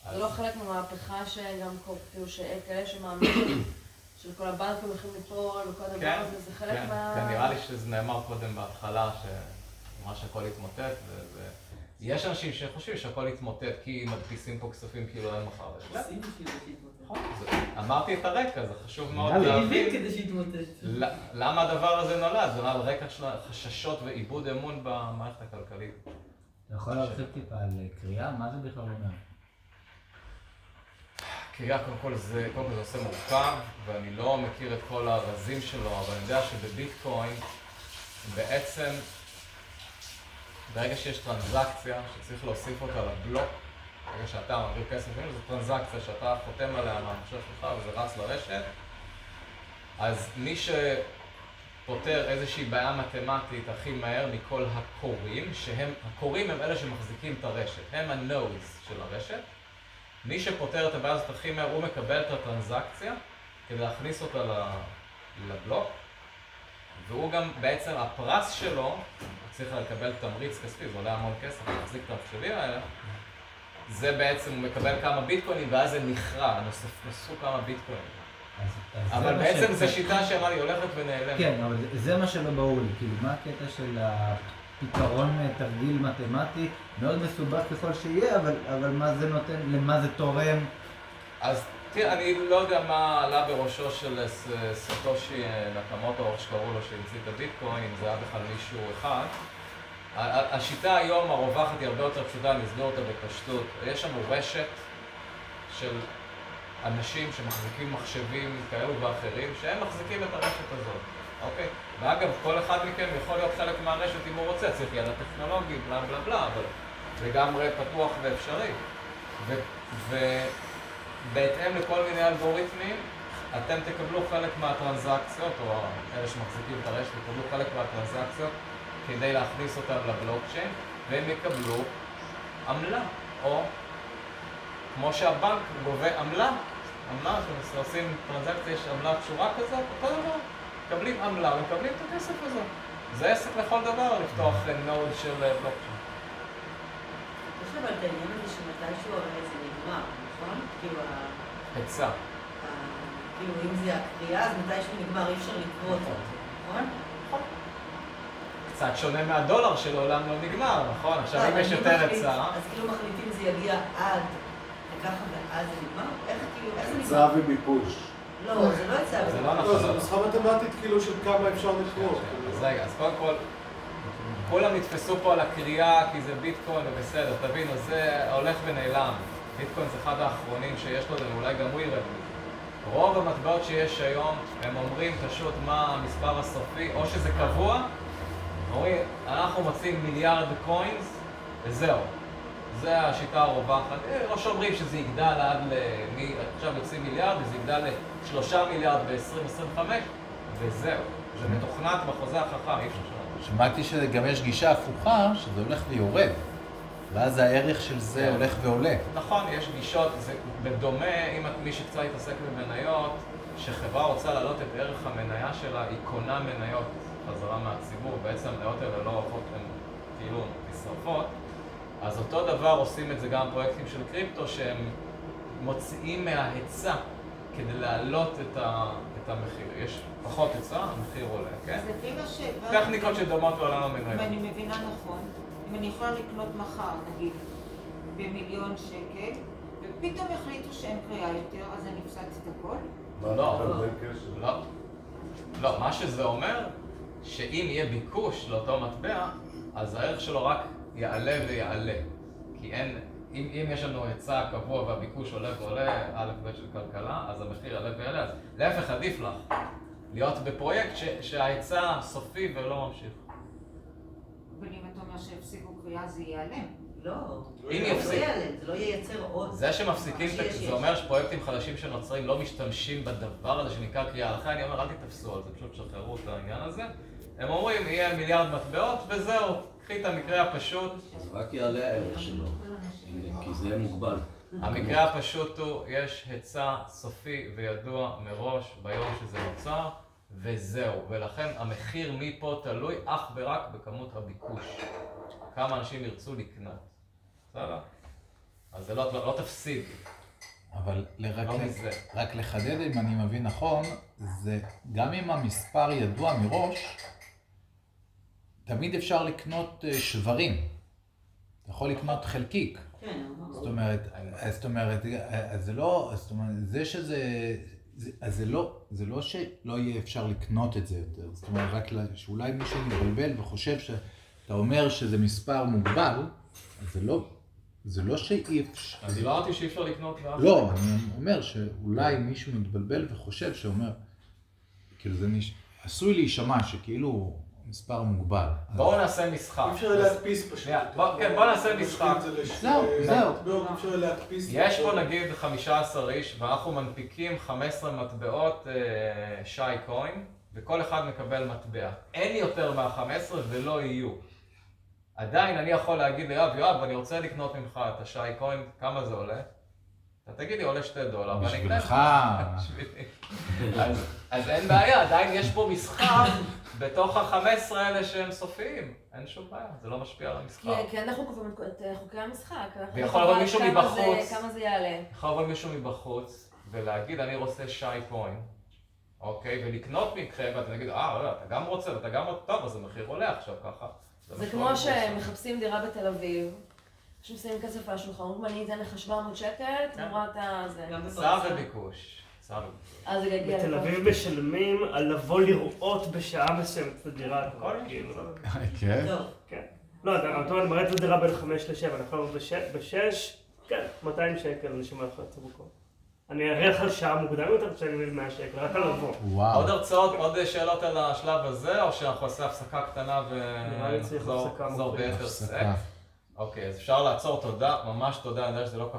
זה אז- לא חלק מהמהפכה שגם כל- כאילו שכאלה שמאמינים שכל הבנקים הולכים ליפול וכל הדבר כן, הזה, זה חלק כן, מה... כן, נראה לי שזה נאמר קודם בהתחלה, שמה שהכל יתמוטט, ו... יש אנשים שחושבים שהכל יתמוטט כי מדפיסים פה כספים כאילו אין מחר. נכון, אמרתי את הרקע, זה חשוב מאוד. להבין. למה הדבר הזה נולד? זה נולד על רקע של חששות ואיבוד אמון במערכת הכלכלית. אתה יכול להרחיב טיפה על אה, קריאה? מה זה בכלל אומר? קריאה קודם כל זה, קודם כל זה נושא מורכב, ואני לא מכיר את כל הרזים שלו, אבל אני יודע שבביטקוין בעצם ברגע שיש טרנזקציה שצריך להוסיף אותה לבלוק, ברגע שאתה מעביר כסף, זו טרנזקציה שאתה חותם עליה מהמחשב שלך וזה רץ לרשת, אז מי שפותר איזושהי בעיה מתמטית הכי מהר מכל הקוראים, שהם, הקוראים הם אלה שמחזיקים את הרשת, הם ה-nodes של הרשת. מי שפותר את הבעיה הזאת הכי מהר, הוא מקבל את הטרנזקציה כדי להכניס אותה לבלוק, והוא גם, בעצם הפרס שלו, צריך לקבל תמריץ כספי, זה עולה המון כסף, להחזיק את המחשבים האלה, זה בעצם, הוא מקבל כמה ביטקוינים ואז זה נכרע, נוספו כמה ביטקוינים. אז אבל בעצם ש- זו שיטה שאמרה לי, הולכת ונעלמת. כן, אבל זה- זה מה שלא ברור לי, כאילו, מה הקטע של הפתרון אה, תרגיל מתמטי, מאוד מסובך ככל שיהיה, אבל, אבל מה זה נותן, למה זה תורם? אז תראה, אני לא יודע מה עלה בראשו של סטושי אה, נקמוטו, איך שקראו לו, שהמציא את הביטקוין, אם זה היה בכלל מישהו אחד. השיטה היום הרווחת היא הרבה יותר פשוטה, אני אסביר אותה בפשטות. יש לנו רשת של אנשים שמחזיקים מחשבים כאלו ואחרים, שהם מחזיקים את הרשת הזאת, אוקיי? ואגב, כל אחד מכם יכול להיות חלק מהרשת אם הוא רוצה, צריך ידע טכנולוגי, בלה בלה בלה, אבל לגמרי פתוח ואפשרי. ובהתאם לכל מיני אלגוריתמים, אתם תקבלו חלק מהטרנזקציות, או אלה שמחזיקים את הרשת יקבלו חלק מהטרנזקציות כדי להכניס אותם לבלוקצ'יין, והם יקבלו עמלה, או כמו שהבנק גובה עמלה, עמלה, כשעושים טרנזקציה יש עמלה קשורה כזאת, אותו דבר, מקבלים עמלה ומקבלים את הכסף הזה. זה עסק לכל דבר, לפתוח נוד של אה, בלוקצ'יין. יש אבל את העניין הזה שמתישהו הרי זה נגמר, נכון? כאילו, ה- היצע. כאילו אם זה הקריאה, אז מתישהו נגמר, אי אפשר לקרוא אותו, נכון? קצת שונה מהדולר שלעולם לא נגמר, נכון? עכשיו לא, אם יש יותר? היצע, אז כאילו מחליטים זה יגיע עד לככה ואז זה נגמר? איך כאילו, איך זה היצע נגמר? וביקוש. לא, זה לא היצע זה לא וביקוש. נכון. לא, זו נוסחה מתמטית כאילו של כמה אפשר לקרוא. אז רגע, אז קודם כל, כולם נתפסו פה על הקריאה כי זה ביטקוין ובסדר, תבינו, זה הולך ונעלם. ביטקוין זה אחד האחרונים שיש לו, ואולי גם הוא ירד מזה. רוב המטבעות שיש היום, הם אומרים פשוט מה המספר הסופי, או שזה קבוע, אומרים, אנחנו מוצאים מיליארד קוינס, וזהו. זה השיטה הרווחת. אה, או שאומרים שזה יגדל עד ל... עכשיו יוצאים מיליארד, וזה יגדל לשלושה מיליארד ב-2025, וזהו. זה מתוכנת בחוזה החכם, אי אפשר לשנות. שמעתי שגם יש גישה הפוכה, שזה הולך ויורד. ואז הערך של זה כן. הולך ועולה. נכון, יש גישות, זה בדומה, אם את מי שקצת התעסק במניות, שחברה רוצה להעלות את ערך המניה שלה, היא קונה מניות חזרה מהציבור, בעצם המניות האלה לא הולכות, הן כאילו נשרפות. אז אותו דבר עושים את זה גם פרויקטים של קריפטו, שהם מוציאים מההיצע כדי להעלות את, ה, את המחיר. יש פחות היצע, המחיר עולה, כן? לפי מה שהבנתי, טכניקות שדומות לעולם אם. אני מבינה נכון, אם אני יכולה לקנות מחר, נגיד, במיליון שקל, ופתאום החליטו שאין קריאה יותר, אז אני הפסדתי את הכל? לא, לא. לא, מה שזה אומר, שאם יהיה ביקוש לאותו מטבע, אז הערך שלו רק יעלה ויעלה. כי אין, אם, אם יש לנו היצע קבוע והביקוש עולה ועולה, א' ב' של כלכלה, אז המחיר יעלה ויעלה. אז להפך, עדיף לך להיות בפרויקט ש, שההיצע סופי ולא ממשיך. אבל אם אתה אומר שהפסיקו קריאה זה ייעלם. לא, אם יפסיק. לא ייעלם, זה לא ייצר עוד. זה שמפסיקים, שיש, את- יש. זה אומר שפרויקטים חדשים שנוצרים לא משתמשים בדבר הזה שנקרא קריאה. לכן אני אומר, אל תתפסו על זה, פשוט שחררו את העניין הזה. הם אומרים, יהיה מיליארד מטבעות, וזהו, קחי את המקרה הפשוט. אז רק יעלה הערך שלו, כי זה יהיה מוגבל. המקרה הפשוט הוא, יש היצע סופי וידוע מראש ביום שזה נוצר, וזהו. ולכן המחיר מפה תלוי אך ורק בכמות הביקוש. כמה אנשים ירצו לקנות. בסדר? אז זה לא, לא, לא תפסיד. אבל רק, לא ל- מזה. רק לחדד אם אני מבין נכון, זה גם אם המספר ידוע מראש, תמיד אפשר לקנות אה, שברים. אתה יכול לקנות חלקיק. כן, זאת אומרת, אז זאת אומרת, אז זה לא, זאת אומרת, זה שזה, זה, אז זה לא, זה לא שלא יהיה אפשר לקנות את זה יותר. זאת אומרת, רק שאולי מישהו מתבלבל וחושב שאתה אומר שזה מספר מוגבל, אז זה לא, זה לא שאי אפשר. אני לא אמרתי שאי אפשר לקנות ואף לא, אני אומר שאולי מישהו מתבלבל וחושב שאומר, כאילו זה נש... עשוי להישמע שכאילו מספר מוגבל. בואו נעשה משחק. אי אפשר להדפיס פשוט. כן, בואו נעשה משחק. זהו, זהו. מטבעות, אי אפשר להדפיס. יש פה נגיד 15 איש ואנחנו מנפיקים 15 מטבעות אה, שי קוין וכל אחד מקבל מטבע. אין יותר מה-15 ולא יהיו. עדיין אני יכול להגיד ליואב, יואב, אני רוצה לקנות ממך את השי קוין, כמה זה עולה? אתה תגיד לי, עולה שתי דולר, ואני אקנה בשבילך. אז- אין בעיה, עדיין יש פה מסחר בתוך ה-15 האלה שהם סופיים. אין שום בעיה, זה לא משפיע על המסחר. כי אנחנו קובעים את- חוקי המשחק. ויכול לבוא מישהו כמה זה- מבחוץ. כמה זה יעלה. יכול לבוא מישהו מבחוץ ולהגיד, אני רוצה שי קוין, אוקיי? ולקנות מכם, ואתם תגידו, אה, לא, אתה גם רוצה ואתה גם רוצה, טוב, אז המחיר עולה עכשיו ככה. זה כמו שמחפשים דירה בתל אביב, אנשים שמים כסף על השולחן, אומרים אני אתן לך 700 שקל, תמורת ה... זה. וביקוש. היצע וביקוש. אז זה יגיע בתל. אביב משלמים על לבוא לראות בשעה מסוימת את הדירה. כאילו. כן? כן. לא, אתה אתה מראה את הדירה בין 5 ל-7, אני יכול לראות ב-6, כן, 200 שקל אנשים הולכים לצאת במקום. אני אראה לך שעה מוקדם יותר כשאני מבין 100 שקל, רק על לבוא. וואו. עוד הרצאות, עוד שאלות על השלב הזה, או שאנחנו נעשה הפסקה קטנה נראה לי צריך ונחזור מוקדמת. ביתר. סט? אוקיי, אז אפשר לעצור, תודה, ממש תודה, אני יודע שזה לא כל